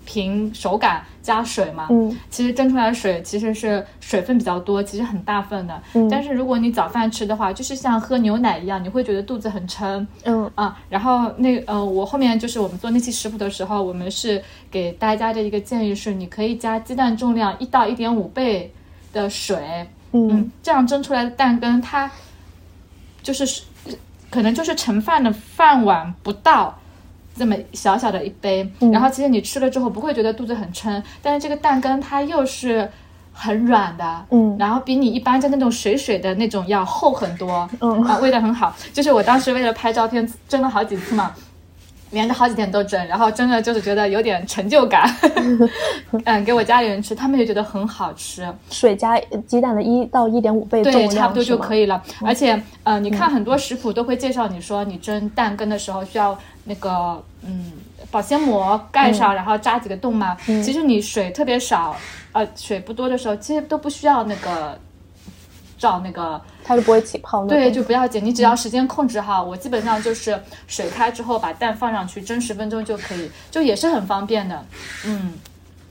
凭手感加水嘛。嗯，其实蒸出来的水其实是水分比较多，其实很大份的。嗯但是如果你早饭吃的话，就是像喝牛奶一样，你会觉得肚子很撑。嗯啊，然后那呃，我后面就是我们做那期食谱的时候，我们是给大家的一个建议是，你可以加鸡蛋重量一到一点五倍的水，嗯嗯，这样蒸出来的蛋羹它就是可能就是盛饭的饭碗不到。这么小小的一杯，嗯。然后其实你吃了之后不会觉得肚子很撑，但是这个蛋羹它又是很软的，嗯。然后比你一般的那种水水的那种要厚很多，嗯。啊，味道很好。就是我当时为了拍照片蒸了好几次嘛，连着好几天都蒸，然后蒸的就是觉得有点成就感，嗯，给我家里人吃，他们也觉得很好吃，水加鸡蛋的一到一点五倍重对，量，差不多就可以。以了。而且呃，你看很多食谱都会介绍你说你蒸蛋羹的时候需要那个嗯保鲜膜盖上，然后扎几个洞嘛。其实你水特别少，呃，水不多的时候，其实都不需要那个照那个。它就不会起泡。对，就不要紧，你只要时间控制好，我基本上就是水开之后把蛋放上去蒸十分钟就可以，就也是很方便的。嗯，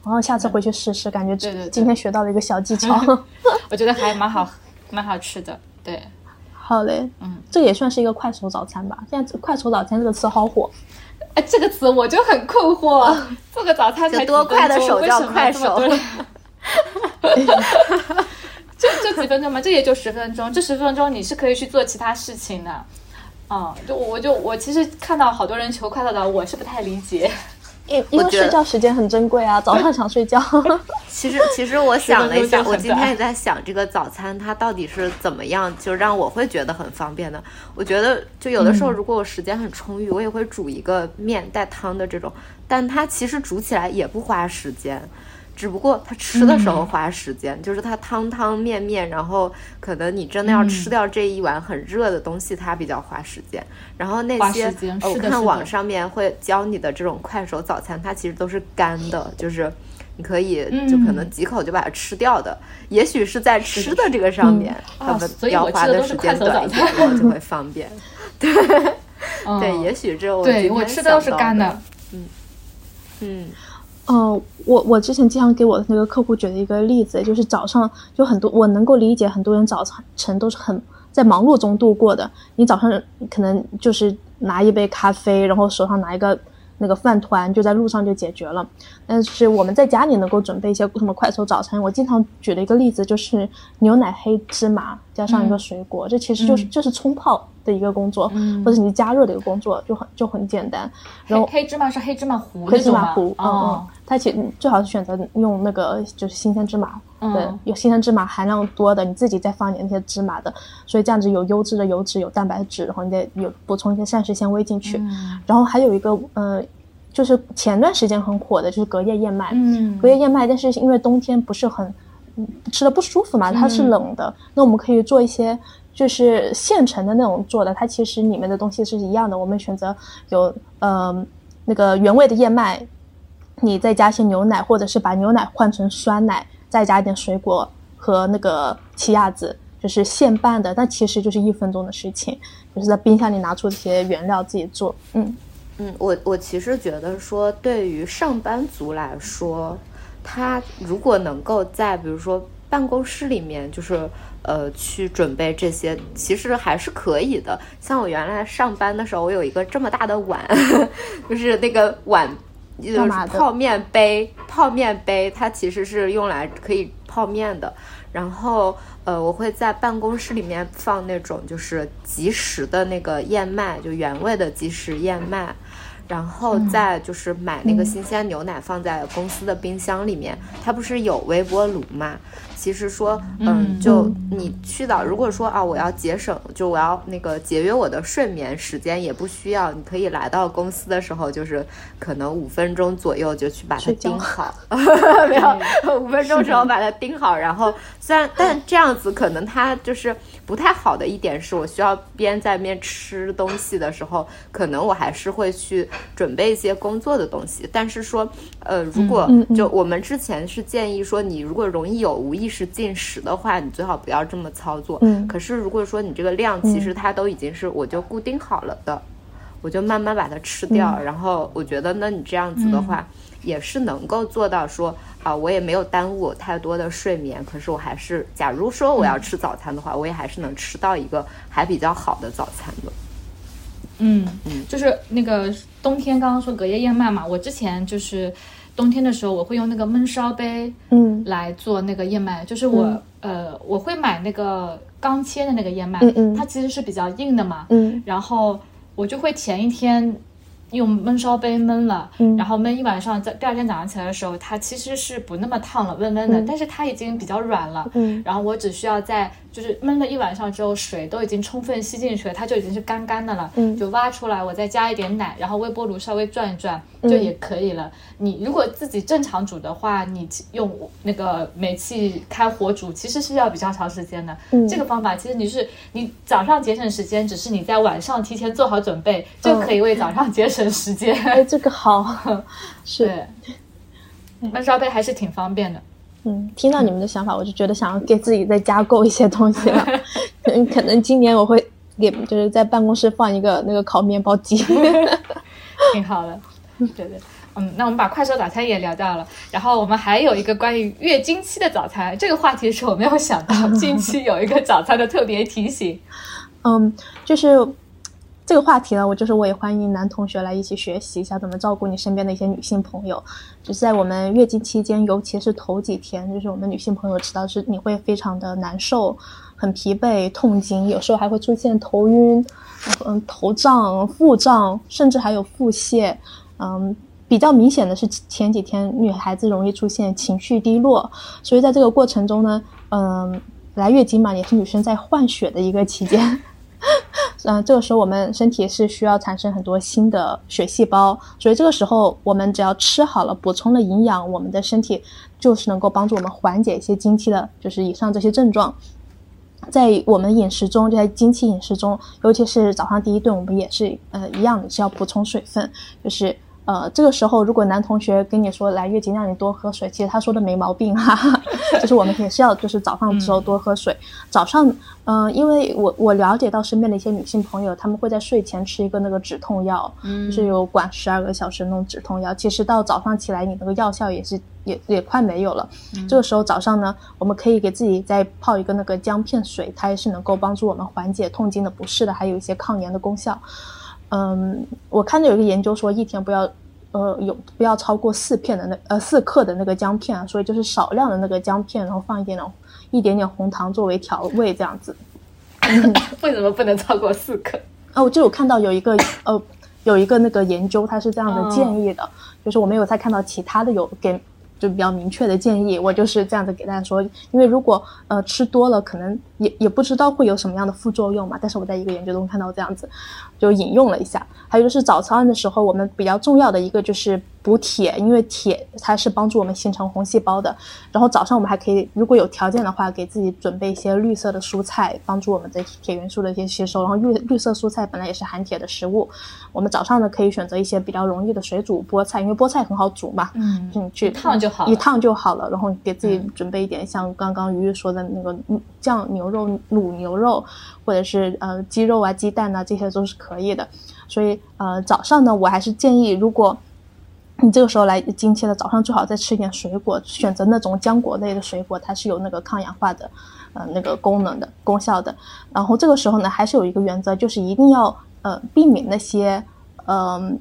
然后下次回去试试，感觉对对对今天学到了一个小技巧。我觉得还蛮好，蛮好吃的。对，好嘞，嗯，这也算是一个快手早餐吧。现在快手早餐这个词好火，哎，这个词我就很困惑，做个早餐才多快的手叫快手 就就几分钟嘛，这也就十分钟，这十分钟你是可以去做其他事情的。嗯，就我就我其实看到好多人求快乐的，我是不太理解。因因为睡觉时间很珍贵啊，早上想睡觉。其实，其实我想了一下，我今天也在想这个早餐它到底是怎么样，就让我会觉得很方便的。我觉得，就有的时候如果我时间很充裕，我也会煮一个面带汤的这种，但它其实煮起来也不花时间。只不过它吃的时候花时间，就是它汤汤面面，然后可能你真的要吃掉这一碗很热的东西，它比较花时间。然后那些我看网上面会教你的这种快手早餐，它其实都是干的，就是你可以就可能几口就把它吃掉的。也许是在吃的这个上面，他们啊要花的时间短一点，然后就会方便。嗯、对，也许这我对我吃的都是干的。嗯，嗯，哦我我之前经常给我的那个客户举的一个例子，就是早上就很多，我能够理解很多人早晨都是很在忙碌中度过的。你早上可能就是拿一杯咖啡，然后手上拿一个那个饭团，就在路上就解决了。但是我们在家里能够准备一些什么快手早餐，我经常举的一个例子就是牛奶黑芝麻加上一个水果，这其实就是、嗯这是冲泡的一个工作，嗯或者你加热的一个工作，就很就很简单。然后黑黑芝麻是黑芝麻糊黑？芝麻糊，嗯哦嗯，，它其实最好是选择用那个就是新鲜芝麻，嗯对，有新鲜芝麻含量多的，你自己再放点那些芝麻的，所以这样子有优质的油脂，有蛋白质，然后你再有补充一些膳食纤维进去。嗯然后还有一个，呃，就是前段时间很火的，就是隔夜燕麦。嗯隔夜燕麦，但是因为冬天不是很嗯吃的不舒服嘛，它是嗯冷的，那我们可以做一些就是现成的那种做的，它其实里面的东西是一样的。我们选择有呃那个原味的燕麦，你再加些牛奶，或者是把牛奶换成酸奶，再加一点水果和那个奇亚籽，就是现拌的，但其实就是一分钟的事情，就是在冰箱里拿出这些原料自己做，嗯。嗯，我我其实觉得说，对于上班族来说，他如果能够在比如说办公室里面，就是呃去准备这些，其实还是可以的。像我原来上班的时候，我有一个这么大的碗，就是那个碗。就是干嘛泡面杯，泡面杯它其实是用来可以泡面的。然后呃，我会在办公室里面放那种就是即食的那个燕麦，就原味的即食燕麦。然后再就是买那个新鲜牛奶放在公司的冰箱里面，它不是有微波炉嘛？其实说，嗯，就你去到，如果说啊，我要节省，就我要那个节约我的睡眠时间，也不需要，你可以来到公司的时候，就是可能五分钟左右就去把它盯好 没有五分钟时候把它盯好，然后虽然但这样子可能它就是不太好的一点是，我需要边在边吃东西的时候，可能我还是会去准备一些工作的东西，但是说，呃，如果就我们之前是建议说，你如果容易有无意识进食的话，你最好不要这么操作。嗯，可是如果说你这个量其实它都已经是我就固定好了的，我就慢慢把它吃掉。然后我觉得，那你这样子的话，也是能够做到说啊，我也没有耽误太多的睡眠。可是我还是，假如说我要吃早餐的话，我也还是能吃到一个还比较好的早餐的。嗯嗯，就是那个冬天刚刚说隔夜燕麦嘛，我之前就是冬天的时候，我会用那个焖烧杯，嗯，来做那个燕麦，就是我呃我会买那个刚切的那个燕麦，嗯嗯，它其实是比较硬的嘛，嗯，然后我就会前一天用焖烧杯焖了，嗯，然后焖一晚上，在第二天早上起来的时候，它其实是不那么烫了，温温的，但是它已经比较软了，嗯，然后我只需要在。就是焖了一晚上之后，水都已经充分吸进去了，它就已经是干干的了。嗯，就挖出来，我再加一点奶，然后微波炉稍微转一转，就也可以了。你如果自己正常煮的话，你用那个煤气开火煮，其实是要比较长时间的。嗯，这个方法其实你是你早上节省时间，只是你在晚上提前做好准备，就可以为早上节省时间。哎，这个好，是焖烧杯还是挺方便的。嗯，听到你们的想法，我就觉得想要给自己再加购一些东西了。嗯，可能今年我会给，就是在办公室放一个那个烤面包机，挺好的。对对，嗯，那我们把快手早餐也聊到了，然后我们还有一个关于月经期的早餐，这个话题是我没有想到，近期有一个早餐的特别提醒。嗯，就是。这个话题呢，我就是我也欢迎男同学来一起学习一下怎么照顾你身边的一些女性朋友。就是在我们月经期间，尤其是头几天，就是我们女性朋友知道是你会非常的难受、很疲惫、痛经，有时候还会出现头晕、嗯头胀、腹胀，甚至还有腹泻。嗯，比较明显的是前几天女孩子容易出现情绪低落，所以在这个过程中呢，嗯，来月经嘛，也是女生在换血的一个期间。嗯，这个时候我们身体是需要产生很多新的血细胞，所以这个时候我们只要吃好了，补充了营养，我们的身体就是能够帮助我们缓解一些经期的，就是以上这些症状。在我们饮食中，就在经期饮食中，尤其是早上第一顿，我们也是呃一样的，是要补充水分，就是。呃，这个时候如果男同学跟你说来月经让你多喝水，其实他说的没毛病哈，就是我们也是要就是早上的时候多喝水。早上，嗯，因为我我了解到身边的一些女性朋友，她们会在睡前吃一个那个止痛药，就是有管十二个小时那种止痛药。其实到早上起来，你那个药效也是也也快没有了。这个时候早上呢，我们可以给自己再泡一个那个姜片水，它也是能够帮助我们缓解痛经的不适的，还有一些抗炎的功效。嗯，我看到有一个研究说，一天不要，呃，有不要超过四片的那呃四克的那个姜片啊，所以就是少量的那个姜片，然后放一点点一点点红糖作为调味这样子。为什么不能超过四克？哦，就有看到有一个呃有一个那个研究，它是这样的建议的，就是我没有再看到其他的有给。就比较明确的建议，我就是这样子给大家说，因为如果呃吃多了，可能也也不知道会有什么样的副作用嘛。但是我在一个研究中看到这样子，就引用了一下。还有就是早餐的时候，我们比较重要的一个就是。补铁，因为铁它是帮助我们形成红细胞的。然后早上我们还可以，如果有条件的话，给自己准备一些绿色的蔬菜，帮助我们的铁元素的一些吸收。然后绿绿色蔬菜本来也是含铁的食物，我们早上呢可以选择一些比较容易的水煮菠菜，因为菠菜很好煮嘛，嗯，你去烫就好，一烫就好了。然后给自己准备一点像刚刚鱼鱼说的那个酱牛肉、卤牛肉，或者是呃鸡肉啊、鸡蛋啊，这些都是可以的。所以呃早上呢，我还是建议如果。你这个时候来经期了，早上最好再吃一点水果，选择那种浆果类的水果，它是有那个抗氧化的，呃，那个功能的功效的。然后这个时候呢，还是有一个原则，就是一定要呃避免那些嗯。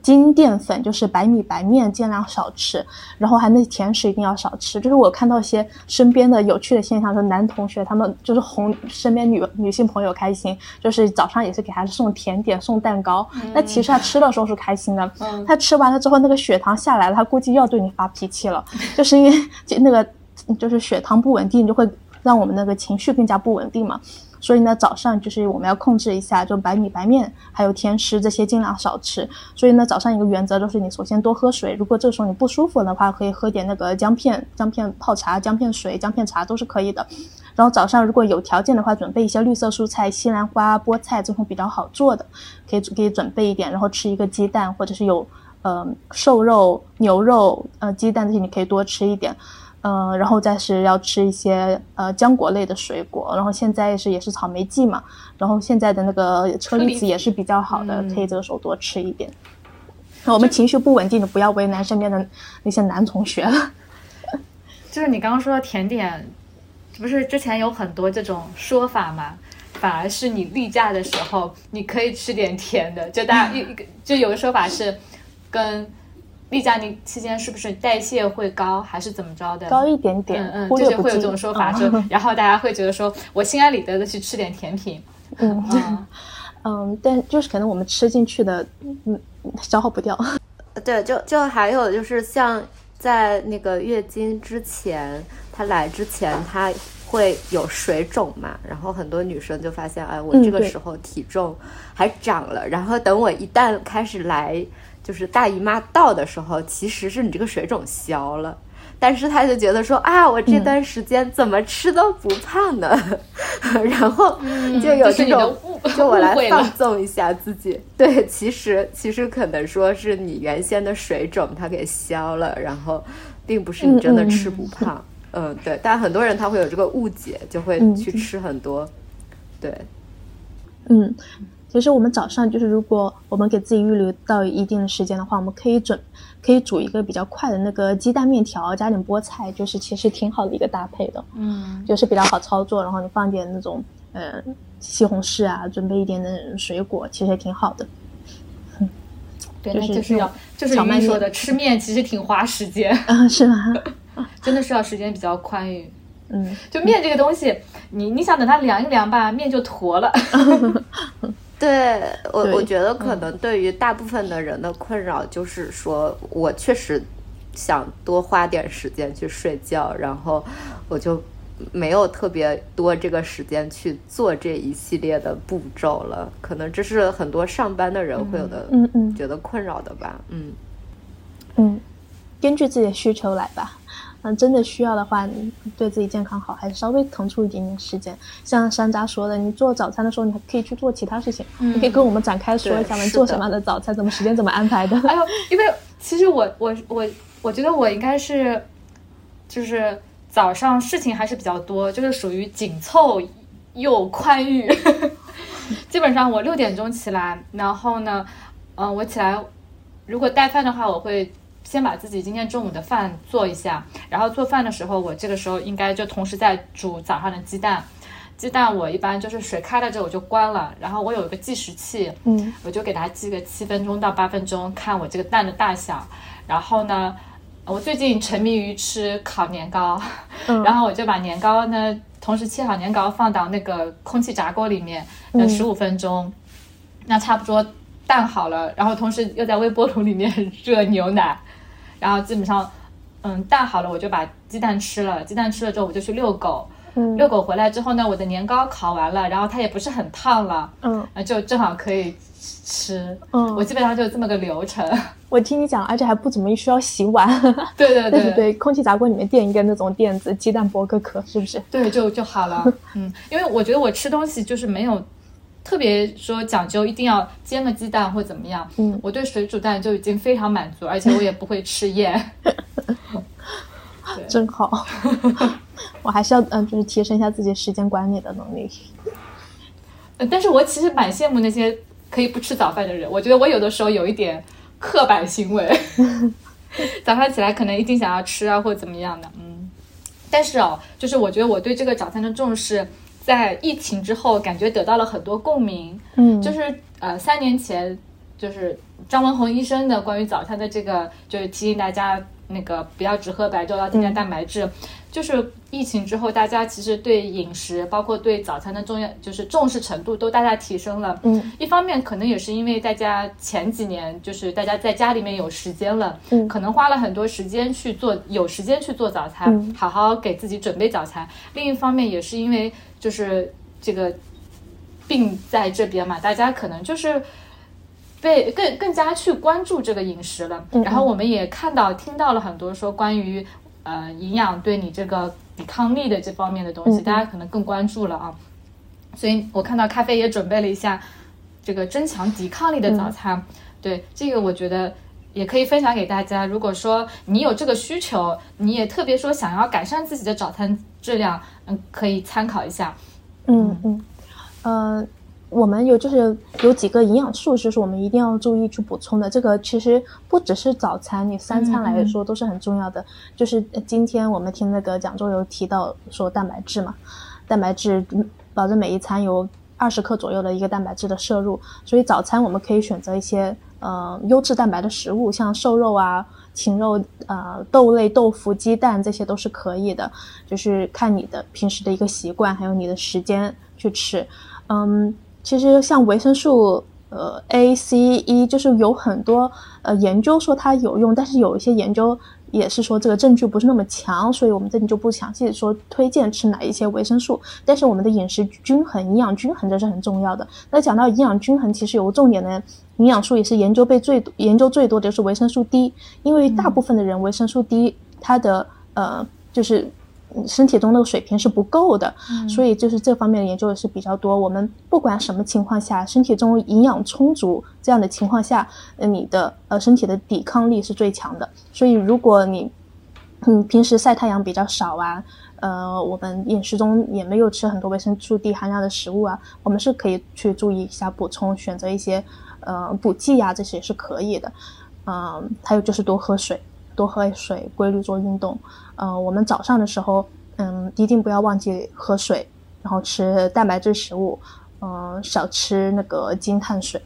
精淀粉就是白米白面，尽量少吃。然后还那甜食一定要少吃。就是我看到一些身边的有趣的现象，说男同学他们就是哄身边女女性朋友开心，就是早上也是给孩子送甜点、送蛋糕。那其实他吃的时候是开心的，他吃完了之后那个血糖下来了，他估计要对你发脾气了，就是因为那个就是血糖不稳定，就会让我们那个情绪更加不稳定嘛。所以呢，早上就是我们要控制一下，就白米、白面还有甜食这些尽量少吃。所以呢，早上一个原则就是你首先多喝水，如果这时候你不舒服的话，可以喝点那个姜片、姜片泡茶、姜片水、姜片茶都是可以的。然后早上如果有条件的话，准备一些绿色蔬菜，西兰花、菠菜这种比较好做的，可以可以准备一点，然后吃一个鸡蛋，或者是有呃瘦肉、牛肉、呃鸡蛋这些你可以多吃一点。嗯，然后再是要吃一些呃浆果类的水果，然后现在是也是草莓季嘛，然后现在的那个车厘子也是比较好的，可以这个时候多吃一点。那我们情绪不稳定的，不要为难身边的那些男同学了。就是你刚刚说的甜点，不是之前有很多这种说法嘛？反而是你例假的时候，你可以吃点甜的。就大家 一就有个说法是跟。例假你期间是不是代谢会高，还是怎么着的？高一点点，嗯嗯，就是会有这种说法，就然后大家会觉得说我心安理得的去吃点甜品，嗯嗯，但就是可能我们吃进去的，嗯，消耗不掉。对，就就还有就是像在那个月经之前，她来之前，她会有水肿嘛，然后很多女生就发现，哎，我这个时候体重还长了，然后等我一旦开始来。就是大姨妈到的时候，其实是你这个水肿消了，但是他就觉得说啊，我这段时间怎么吃都不胖呢？然后就有这种，就我来放纵一下自己。对，其实其实可能说是你原先的水肿它给消了，然后并不是你真的吃不胖。嗯，对。但很多人他会有这个误解，就会去吃很多。对，嗯。其实我们早上就是，如果我们给自己预留到一定的时间的话，我们可以准可以煮一个比较快的那个鸡蛋面条，加点菠菜，就是其实挺好的一个搭配的。嗯，就是比较好操作，然后你放点那种呃西红柿啊，准备一点点水果，其实也挺好的。对，就是要就是你说的吃面其实挺花时间。啊，是吗？真的是要时间比较宽裕。嗯，就面这个东西，你你想等它凉一凉吧，面就坨了。对我，我觉得可能对于大部分的人的困扰就是说，我确实想多花点时间去睡觉，然后我就没有特别多这个时间去做这一系列的步骤了。可能这是很多上班的人会有的，嗯嗯，觉得困扰的吧，嗯嗯，根据自己的需求来吧。嗯，真的需要的话，你对自己健康好，还是稍微腾出一点点时间。像山楂说的，你做早餐的时候，你还可以去做其他事情。你可以跟我们展开说一下吗？做什么样的早餐？怎么时间怎么安排的？哎呦，因为其实我我我我觉得我应该是，就是早上事情还是比较多，就是属于紧凑又宽裕。基本上我六点钟起来，然后呢，嗯，我起来如果带饭的话，我会。先把自己今天中午的饭做一下，然后做饭的时候，我这个时候应该就同时在煮早上的鸡蛋。鸡蛋我一般就是水开了之后我就关了，然后我有一个计时器，嗯，我就给它计个七分钟到八分钟，看我这个蛋的大小。然后呢，我最近沉迷于吃烤年糕，然后我就把年糕呢，同时切好年糕放到那个空气炸锅里面，等，十五分钟，那差不多蛋好了，然后同时又在微波炉里面 热牛奶。然后基本上，嗯，蛋好了，我就把鸡蛋吃了。鸡蛋吃了之后，我就去遛狗。嗯，遛狗回来之后呢，我的年糕烤完了，然后它也不是很烫了。嗯，就正好可以吃。嗯，我基本上就这么个流程。我听你讲，而且还不怎么需要洗碗。对对对对，空气炸锅里面垫一个那种垫子，鸡蛋剥个壳，是不是？对，就就好了。嗯，因为我觉得我吃东西就是没有。特别说讲究一定要煎个鸡蛋或怎么样，嗯，我对水煮蛋就已经非常满足，而且我也不会吃厌，真好。我还是要嗯，就是提升一下自己时间管理的能力。但是我其实蛮羡慕那些可以不吃早饭的人，我觉得我有的时候有一点刻板行为，早上起来可能一定想要吃啊或怎么样的，嗯。但是哦，就是我觉得我对这个早餐的重视。在疫情之后，感觉得到了很多共鸣。嗯，就是呃，三年前，就是张文宏医生的关于早餐的这个，就是提醒大家，那个不要只喝白粥，要增加蛋白质。就是疫情之后，大家其实对饮食，包括对早餐的重要，就是重视程度都大大提升了。嗯，一方面可能也是因为大家前几年就是大家在家里面有时间了，嗯可能花了很多时间去做，有时间去做早餐，嗯好好给自己准备早餐。另一方面也是因为就是这个病在这边嘛，大家可能就是。被更更加去关注这个饮食了，嗯然后我们也看到听到了很多说关于呃营养对你这个抵抗力的这方面的东西，大家可能更关注了啊。所以我看到咖啡也准备了一下这个增强抵抗力的早餐，对这个我觉得也可以分享给大家。如果说你有这个需求，你也特别说想要改善自己的早餐质量，嗯，可以参考一下。嗯嗯，呃，我们有就是有几个营养素，就是我们一定要注意去补充的。这个其实不只是早餐，你三餐来说都是很重要的。就是呃今天我们听那个讲座有提到说蛋白质嘛，蛋白质嗯保证每一餐有二十克左右的一个蛋白质的摄入，所以早餐我们可以选择一些呃优质蛋白的食物，像瘦肉啊。禽肉、呃豆类、豆腐、鸡蛋这些都是可以的，就是看你的平时的一个习惯，还有你的时间去吃。嗯，其实像维生素呃 A、C、E，就是有很多呃研究说它有用，但是有一些研究也是说这个证据不是那么强，所以我们这里就不详细说推荐吃哪一些维生素。但是我们的饮食均衡、营养均衡这是很重要的。那讲到营养均衡，其实有个重点呢营养素也是研究被最研究最多的就是维生素 D，因为大部分的人维生素 D 它的呃就是。身体中那个水平是不够的，所以就是这方面的研究也是比较多。我们不管什么情况下，身体中营养充足这样的情况下，呃，你的呃身体的抵抗力是最强的。所以如果你嗯平时晒太阳比较少啊，呃，我们饮食中也没有吃很多维生素 D 含量的食物啊，我们是可以去注意一下补充，选择一些呃补剂呀、这些是可以的。嗯、还有就是多喝水，多喝水，规律做运动。呃，我们早上的时候，嗯，一定不要忘记喝水，然后吃蛋白质食物，嗯、少吃那个精碳水。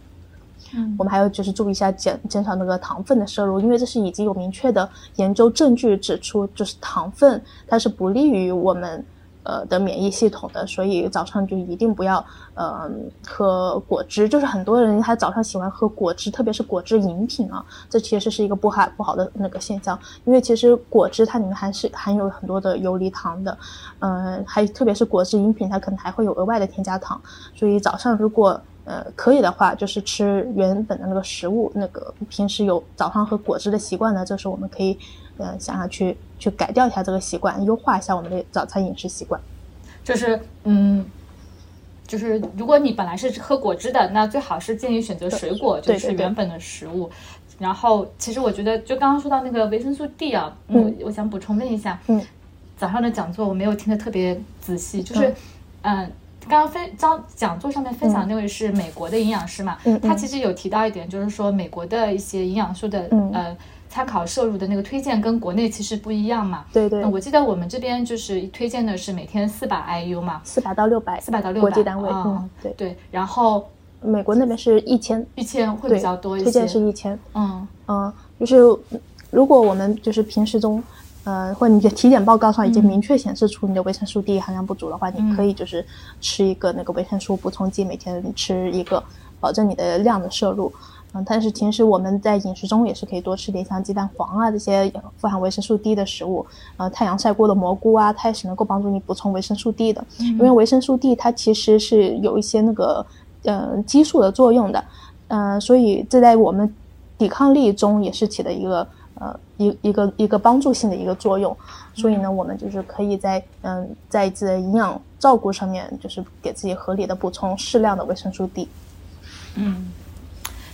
嗯我们还有就是注意一下减减少那个糖分的摄入，因为这是已经有明确的研究证据指出，就是糖分它是不利于我们呃的免疫系统的，所以早上就一定不要呃喝果汁。就是很多人他早上喜欢喝果汁，特别是果汁饮品啊，这其实是一个不好不好的那个现象，因为其实果汁它里面还是含有很多的游离糖的，嗯、还特别是果汁饮品，它可能还会有额外的添加糖，所以早上如果呃，可以的话，就是吃原本的那个食物，那个平时有早上喝果汁的习惯呢，这时候我们可以，呃，想要去去改掉一下这个习惯，优化一下我们的早餐饮食习惯。就是嗯，就是如果你本来是喝果汁的，那最好是建议选择水果，就是原本的食物。然后，其实我觉得，就刚刚说到那个维生素 D 啊，嗯我我想补充问一下，嗯，早上的讲座我没有听得特别仔细，就是，嗯。刚刚分讲讲座上面分享的那位是美国的营养师嘛？他其实有提到一点，就是说美国的一些营养素的、嗯呃参考摄入的那个推荐跟国内其实不一样嘛。对对。那，我记得我们这边就是推荐的是每天四百 IU 嘛，四百到六百，四百到六百国际单位，啊。嗯，对，对，然后美国那边是一千，一千会，比较多一些，推荐是一千，嗯。嗯，就是如果我们就是平时中，呃，或者你的体检报告上已经嗯明确显示出你的维生素 D 含量不足的话，嗯。你可以就是吃一个那个维生素补充剂，每天吃一个，保证你的量的摄入。嗯，但是平时我们在饮食中也是可以多吃点像鸡蛋黄啊这些富含维生素 D 的食物，呃，太阳晒过的蘑菇啊，它也是能够帮助你补充维生素 D 的。因为维生素 D 它其实是有一些那个呃激素的作用的，呃，所以这在我们抵抗力中也是起的一个呃一一个一个帮助性的一个作用。所以呢，我们就是可以在嗯在自己的营养照顾上面，就是给自己合理的补充适量的维生素 D。嗯，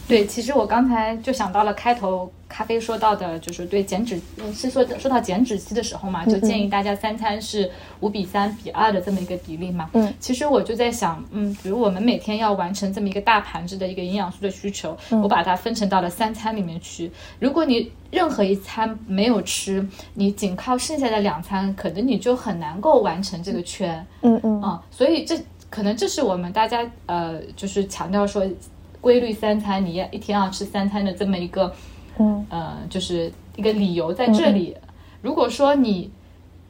对，其实我刚才就想到了开头咖啡说到的，就是对减脂，嗯是说说到减脂期的时候嘛，就建议大家三餐是五比三比二的这么一个比例嘛。嗯，其实我就在想，嗯，比如我们每天要完成这么一个大盘子的一个营养素的需求，嗯我把它分成到了三餐里面去。如果你任何一餐没有吃，你仅靠剩下的两餐，可能你就很难够完成这个圈。嗯嗯啊、所以这可能这是我们大家呃，就是强调说规律三餐，你要一天要吃三餐的这么一个嗯呃，就是一个理由在这里。如果说你，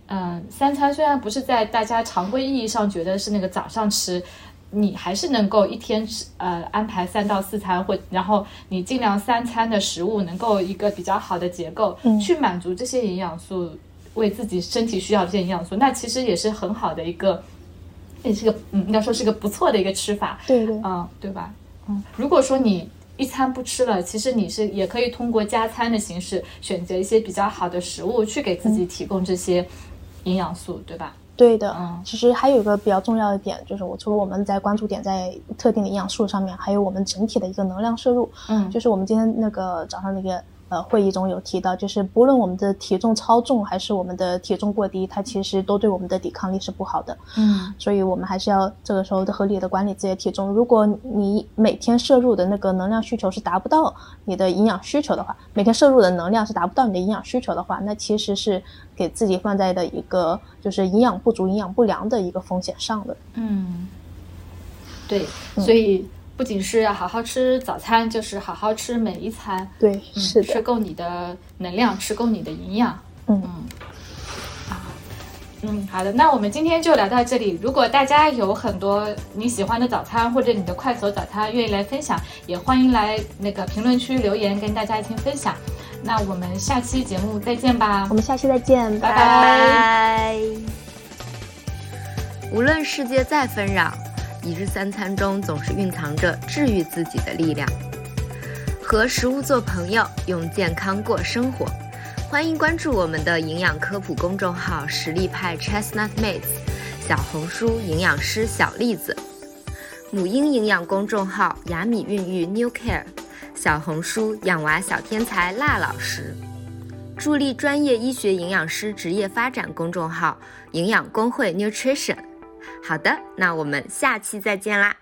嗯、三餐虽然不是在大家常规意义上觉得是那个早上吃，你还是能够一天吃呃安排三到四餐，或然后你尽量三餐的食物能够一个比较好的结构，嗯去满足这些营养素，为自己身体需要这些营养素，那其实也是很好的一个，也是个嗯，应该说是个不错的一个吃法。对对，嗯，对吧？嗯，如果说你一餐不吃了，其实你是也可以通过加餐的形式选择一些比较好的食物，去给自己提供这些营养素，对吧？对的，嗯其实还有一个比较重要的点，就是我除了我们在关注点在特定的营养素上面，还有我们整体的一个能量摄入。嗯就是我们今天那个早上那个呃会议中有提到，就是不论我们的体重超重还是我们的体重过低，它其实都对我们的抵抗力是不好的。嗯所以我们还是要这个时候的合理的管理自己的体重。如果你每天摄入的那个能量需求是达不到你的营养需求的话，每天摄入的能量是达不到你的营养需求的话，那其实是给自己放在的一个就是营养不足、营养不良的一个风险上的。嗯，对，所以不仅是要好好吃早餐，就是好好吃每一餐，对，嗯是的，吃够你的能量，吃够你的营养。嗯嗯，好的，那我们今天就聊到这里。如果大家有很多你喜欢的早餐或者你的快手早餐愿意来分享，也欢迎来那个评论区留言跟大家一起分享。那我们下期节目再见吧我。们下期再见，拜拜拜。无论世界再纷扰，一日三餐中总是蕴藏着治愈自己的力量。和食物做朋友，用健康过生活。欢迎关注我们的营养科普公众号“实力派 Chestnut Mates”，小红书营养师小栗子，母婴营养公众号“雅米孕育 New Care”，小红书养娃小天才辣老师。助力专业医学营养师职业发展公众号“营养工会 Nutrition”。好的，那我们下期再见啦。